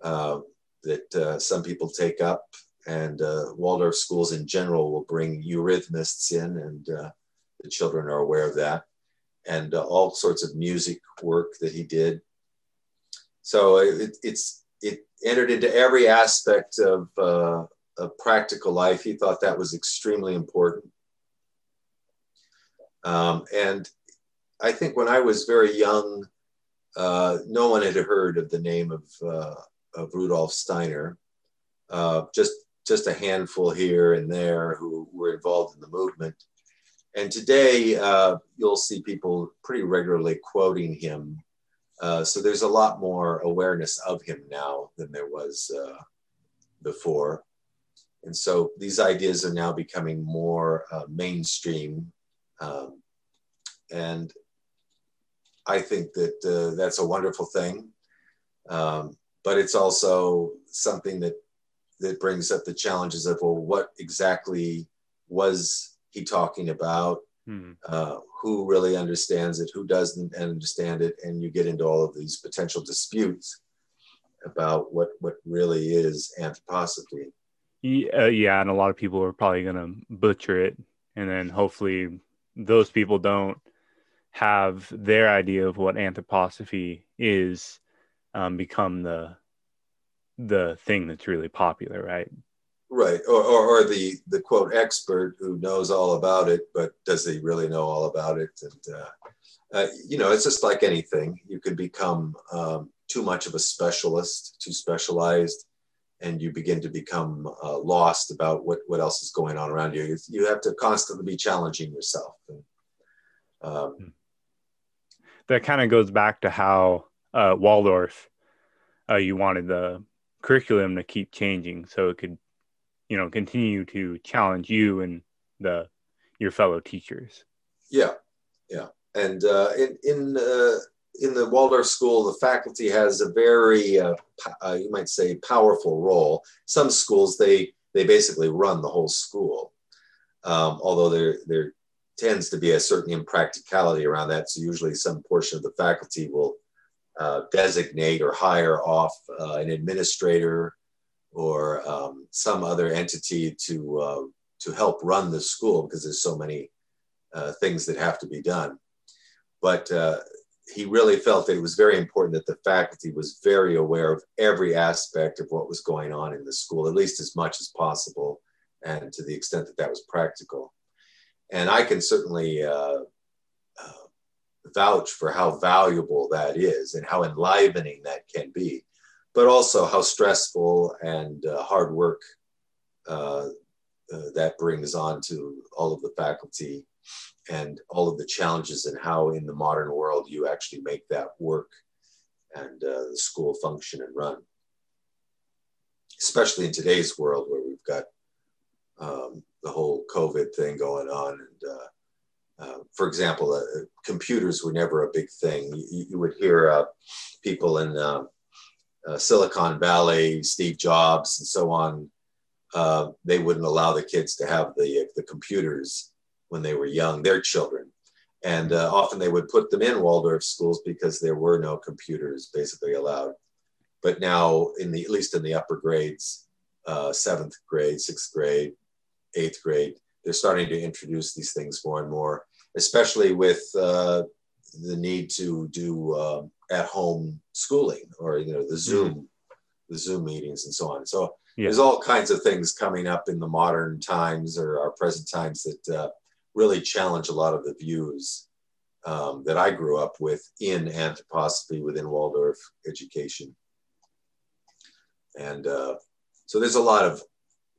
uh, that uh, some people take up. And uh, Waldorf schools in general will bring eurythmists in, and uh, the children are aware of that. And all sorts of music work that he did. So it, it's it entered into every aspect of, of practical life. He thought that was extremely important. Um, and I think when I was very young, uh, no one had heard of the name of, uh, of Rudolf Steiner. Uh, just just a handful here and there who were involved in the movement. And today, uh, you'll see people pretty regularly quoting him. Uh, so there's a lot more awareness of him now than there was uh, before. And so these ideas are now becoming more mainstream. Um, and I think that uh, that's a wonderful thing. Um, but it's also something that that brings up the challenges of well, what exactly was he talking about? Hmm. Uh, who really understands it? Who doesn't understand it? And you get into all of these potential disputes about what what really is anthroposophy. Yeah, uh, yeah, and a lot of people are probably going to butcher it, and then hopefully those people don't have their idea of what anthroposophy is um, become the the thing that's really popular, right? Right, or, or, or, the the quote expert who knows all about it, but does he really know all about it? And uh, uh, you know, it's just like anything. You could become um, too much of a specialist, too specialized, and you begin to become uh, lost about what, what else is going on around you. You have to constantly be challenging yourself. Um, hmm. that kind of goes back to how uh, Waldorf, uh, you wanted the curriculum to keep changing so it could, you know, continue to challenge you and the your fellow teachers. Yeah, yeah, and uh, in in uh, in the Waldorf School, the faculty has a very, uh, uh, you might say, powerful role. Some schools they they basically run the whole school, um, although there there tends to be a certain impracticality around that. So usually, some portion of the faculty will uh, designate or hire off uh, an administrator or um, some other entity to uh, to help run the school because there's so many uh, things that have to be done. But he really felt that it was very important that the faculty was very aware of every aspect of what was going on in the school, at least as much as possible, and to the extent that that was practical. And I can certainly uh, uh, vouch for how valuable that is and how enlivening that can be, but also how stressful and uh, hard work uh, uh, that brings on to all of the faculty and all of the challenges and how in the modern world you actually make that work and uh, the school function and run. Especially in today's world where we've got um, the whole covid thing going on and uh, uh, for example computers were never a big thing. You, you would hear people in um, uh, silicon valley steve jobs and so on they wouldn't allow the kids to have the, the computers when they were young, their children. And uh, often they would put them in Waldorf schools because there were no computers basically allowed. But now, in the at least in the upper grades, uh, seventh grade, sixth grade, eighth grade, they're starting to introduce these things more and more, especially with uh, the need to do um, at-home schooling or you know the mm-hmm. Zoom, mm. the Zoom meetings and so on. So yeah. there's all kinds of things coming up in the modern times or our present times that uh, really challenge a lot of the views um, that I grew up with in anthroposophy within Waldorf education. And uh, so there's a lot of,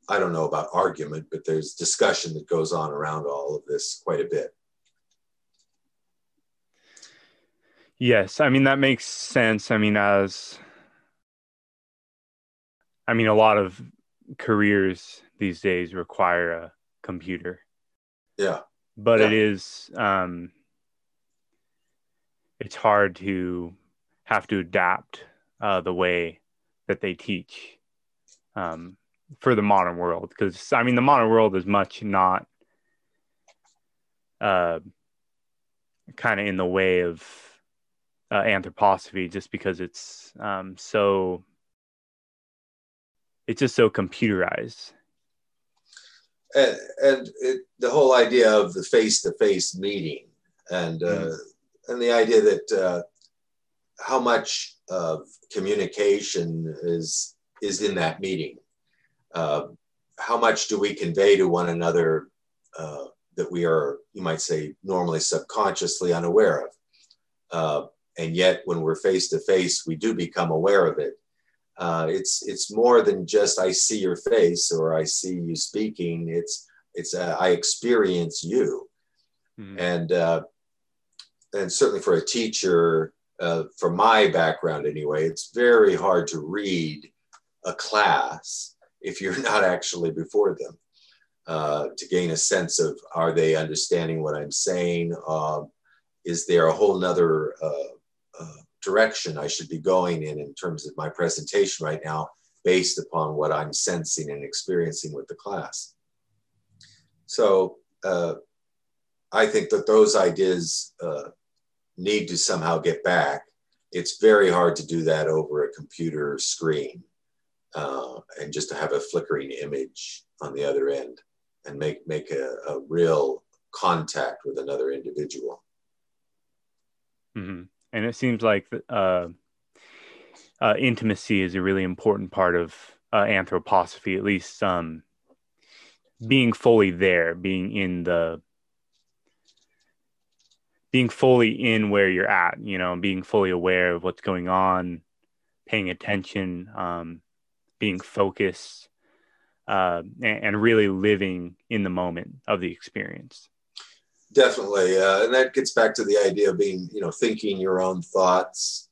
I don't know about argument, but there's discussion that goes on around all of this quite a bit. Yes, I mean, that makes sense. I mean, as, I mean, a lot of careers these days require a computer. Yeah. But yeah. it is um it's hard to have to adapt uh, the way that they teach um, for the modern world because I mean the modern world is much not uh, kind of in the way of uh, anthroposophy just because it's um, so it's just so computerized. And, and it, the whole idea of the face-to-face meeting and uh, mm. and the idea that uh, how much of communication is is in that meeting. Uh, how much do we convey to one another uh, that we are you might say normally subconsciously unaware of? Uh, and yet when we're face to face we do become aware of it uh, it's it's more than just I see your face or I see you speaking. It's it's uh, I experience you, mm-hmm. and uh, and certainly for a teacher, uh, from my background anyway, it's very hard to read a class if you're not actually before them. Uh, to gain a sense of are they understanding what I'm saying? Um, is there a whole nother uh, direction I should be going in in terms of my presentation right now, based upon what I'm sensing and experiencing with the class. So uh, I think that those ideas uh, need to somehow get back. It's very hard to do that over a computer screen uh, and just to have a flickering image on the other end and make, make a, a real contact with another individual. Mm-hmm and it seems like uh, uh, intimacy is a really important part of uh, anthroposophy, at least um, being fully there, being in the being fully in where you're at, you know, being fully aware of what's going on paying attention, um, being focused, uh, and, and, really living in the moment of the experience. Definitely, uh, and that gets back to the idea of being, you know, thinking your own thoughts,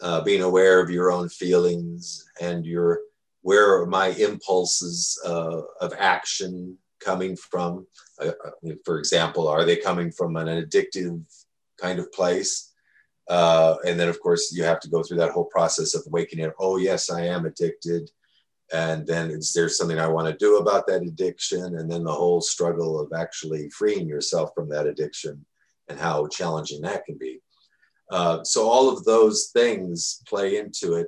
uh, being aware of your own feelings, and your where are my impulses uh, of action coming from? Uh, uh, for example, are they coming from an addictive kind of place? Uh, and then, of course, you have to go through that whole process of waking up. Oh, yes, I am addicted. And then, is there something I want to do about that addiction? And then the whole struggle of actually freeing yourself from that addiction and how challenging that can be. Uh, so, all of those things play into it.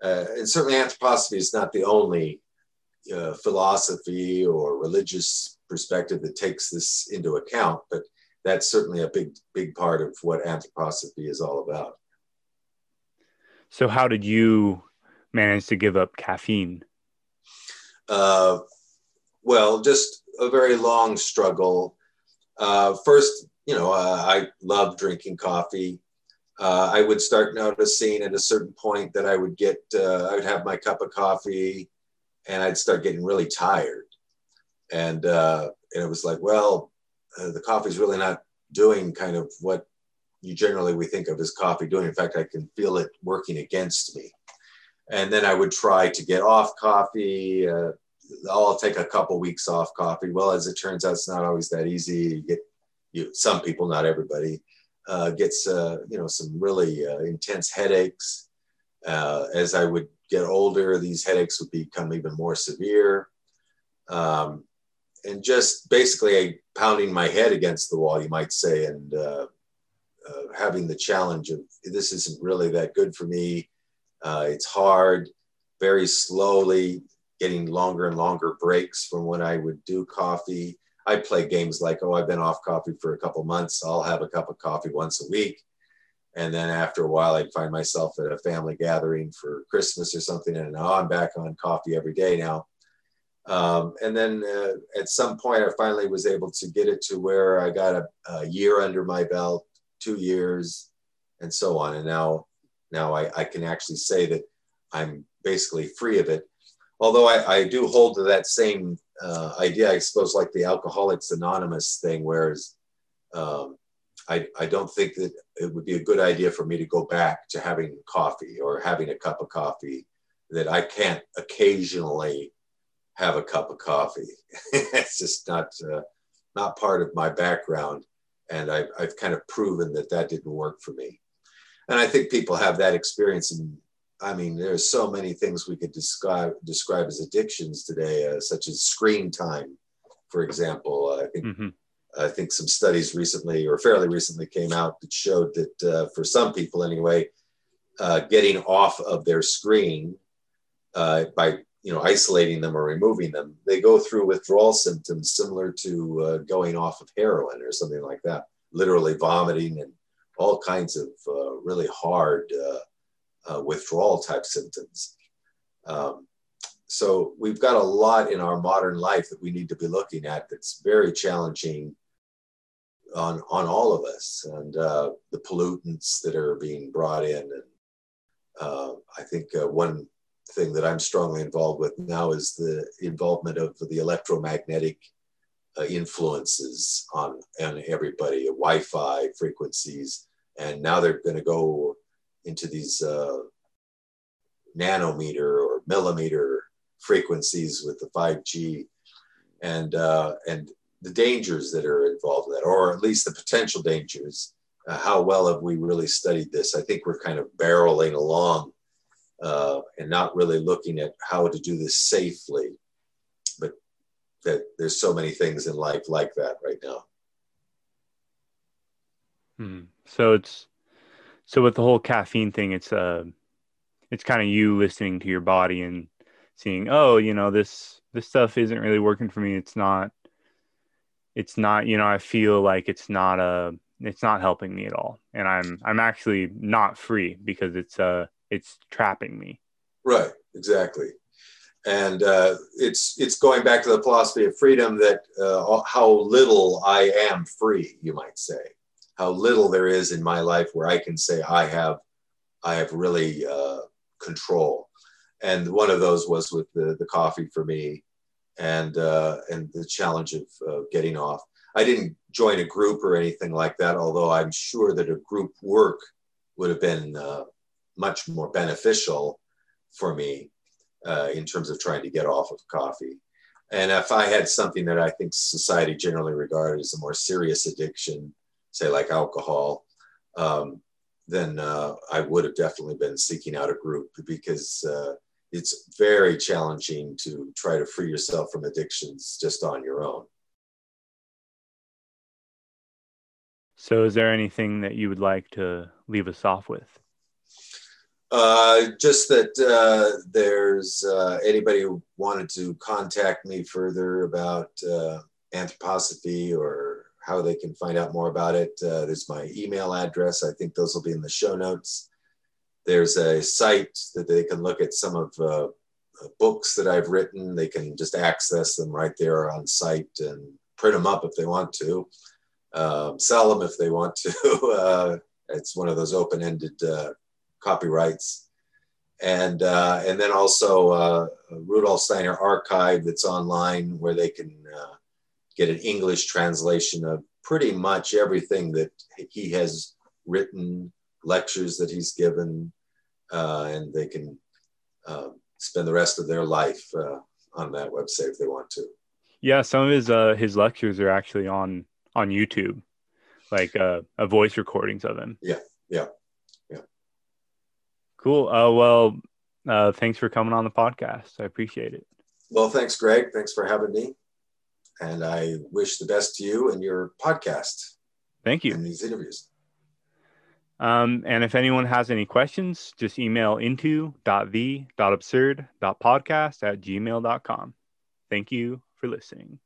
Uh, and certainly, anthroposophy is not the only uh, philosophy or religious perspective that takes this into account, but that's certainly a big, big part of what anthroposophy is all about. So, how did you manage to give up caffeine? Uh, well, just a very long struggle. Uh, first, you know, uh, I love drinking coffee. Uh, I would start noticing at a certain point that I would get, uh, I would have my cup of coffee and I'd start getting really tired. And, uh, and it was like, well, the coffee's really not doing kind of what you generally we think of as coffee doing. In fact, I can feel it working against me. And then I would try to get off coffee. Uh, I'll take a couple weeks off coffee. Well, as it turns out, it's not always that easy. You get you some people, not everybody, uh, gets uh, you know some really uh, intense headaches. Uh, as I would get older, these headaches would become even more severe. Um, and just basically pounding my head against the wall, you might say, and uh, having the challenge of this isn't really that good for me. Uh, it's hard, very slowly getting longer and longer breaks from when I would do coffee. I play games like, oh, I've been off coffee for a couple months. I'll have a cup of coffee once a week. And then after a while, I'd find myself at a family gathering for Christmas or something. And now I'm back on coffee every day now. Um, and then uh, at some point, I finally was able to get it to where I got a, a, year under my belt, two years, and so on. And now, now I, I can actually say that I'm basically free of it. Although I, I do hold to that same uh, idea, I suppose, like the Alcoholics Anonymous thing, whereas um, I, I don't think that it would be a good idea for me to go back to having coffee or having a cup of coffee that I can't occasionally have a cup of coffee. it's just not uh, not part of my background, and I've, I've kind of proven that that didn't work for me. And I think people have that experience. And I mean, there's so many things we could describe describe as addictions today, uh, such as screen time, for example. I think. Mm-hmm. I think some studies recently, or fairly recently, came out that showed that uh, for some people, anyway, uh, getting off of their screen uh, by you know isolating them or removing them they go through withdrawal symptoms similar to uh, going off of heroin or something like that literally vomiting and all kinds of uh, really hard uh, uh withdrawal type symptoms. Um, so we've got a lot in our modern life that we need to be looking at that's very challenging on on all of us. And uh, the pollutants that are being brought in and uh, I think one thing that I'm strongly involved with now is the involvement of the electromagnetic uh, influences on, on everybody, Wi-Fi frequencies, and now they're going to go into these uh, nanometer or millimeter frequencies with the 5G, and uh, and the dangers that are involved in that, or at least the potential dangers. Uh, how well have we really studied this? I think we're kind of barreling along uh, and not really looking at how to do this safely. That there's so many things in life like that right now. Hmm. So it's so with the whole caffeine thing, it's uh, it's kind of you listening to your body and seeing, oh, you know, this this stuff isn't really working for me. It's not. It's not. You know, I feel like it's not a. Uh, it's not helping me at all, and I'm I'm actually not free because it's uh it's trapping me. Right, exactly. And uh, it's it's going back to the philosophy of freedom that uh, how little I am free, you might say, how little there is in my life where I can say I have I have really uh, control. And one of those was with the, the coffee for me and, uh, and the challenge of uh, getting off. I didn't join a group or anything like that, although I'm sure that a group work would have been uh, much more beneficial for me uh, in terms of trying to get off of coffee. And if I had something that I think society generally regarded as a more serious addiction, say like alcohol, um, then uh, I would have definitely been seeking out a group because uh, it's very challenging to try to free yourself from addictions just on your own. So, is there anything that you would like to leave us off with? Uh, just that uh, there's uh, anybody who wanted to contact me further about uh, anthroposophy or how they can find out more about it. Uh, there's my email address. I think those will be in the show notes. There's a site that they can look at some of books that I've written. They can just access them right there on site and print them up if they want to, um, sell them if they want to. it's one of those open-ended copyrights. And, uh, and then also uh, Rudolf Steiner archive that's online where they can uh, get an English translation of pretty much everything that he has written, lectures that he's given, uh, and they can uh, spend the rest of their life uh, on that website if they want to. Yeah, some of his uh, his lectures are actually on on YouTube, like uh, a voice recordings of him. Yeah, yeah. Cool. Uh, well, uh, thanks for coming on the podcast. I appreciate it. Well, thanks, Greg. Thanks for having me. And I wish the best to you and your podcast. Thank you. And these interviews. Um, and if anyone has any questions, just email into.the.absurd.podcast at gmail.com. Thank you for listening.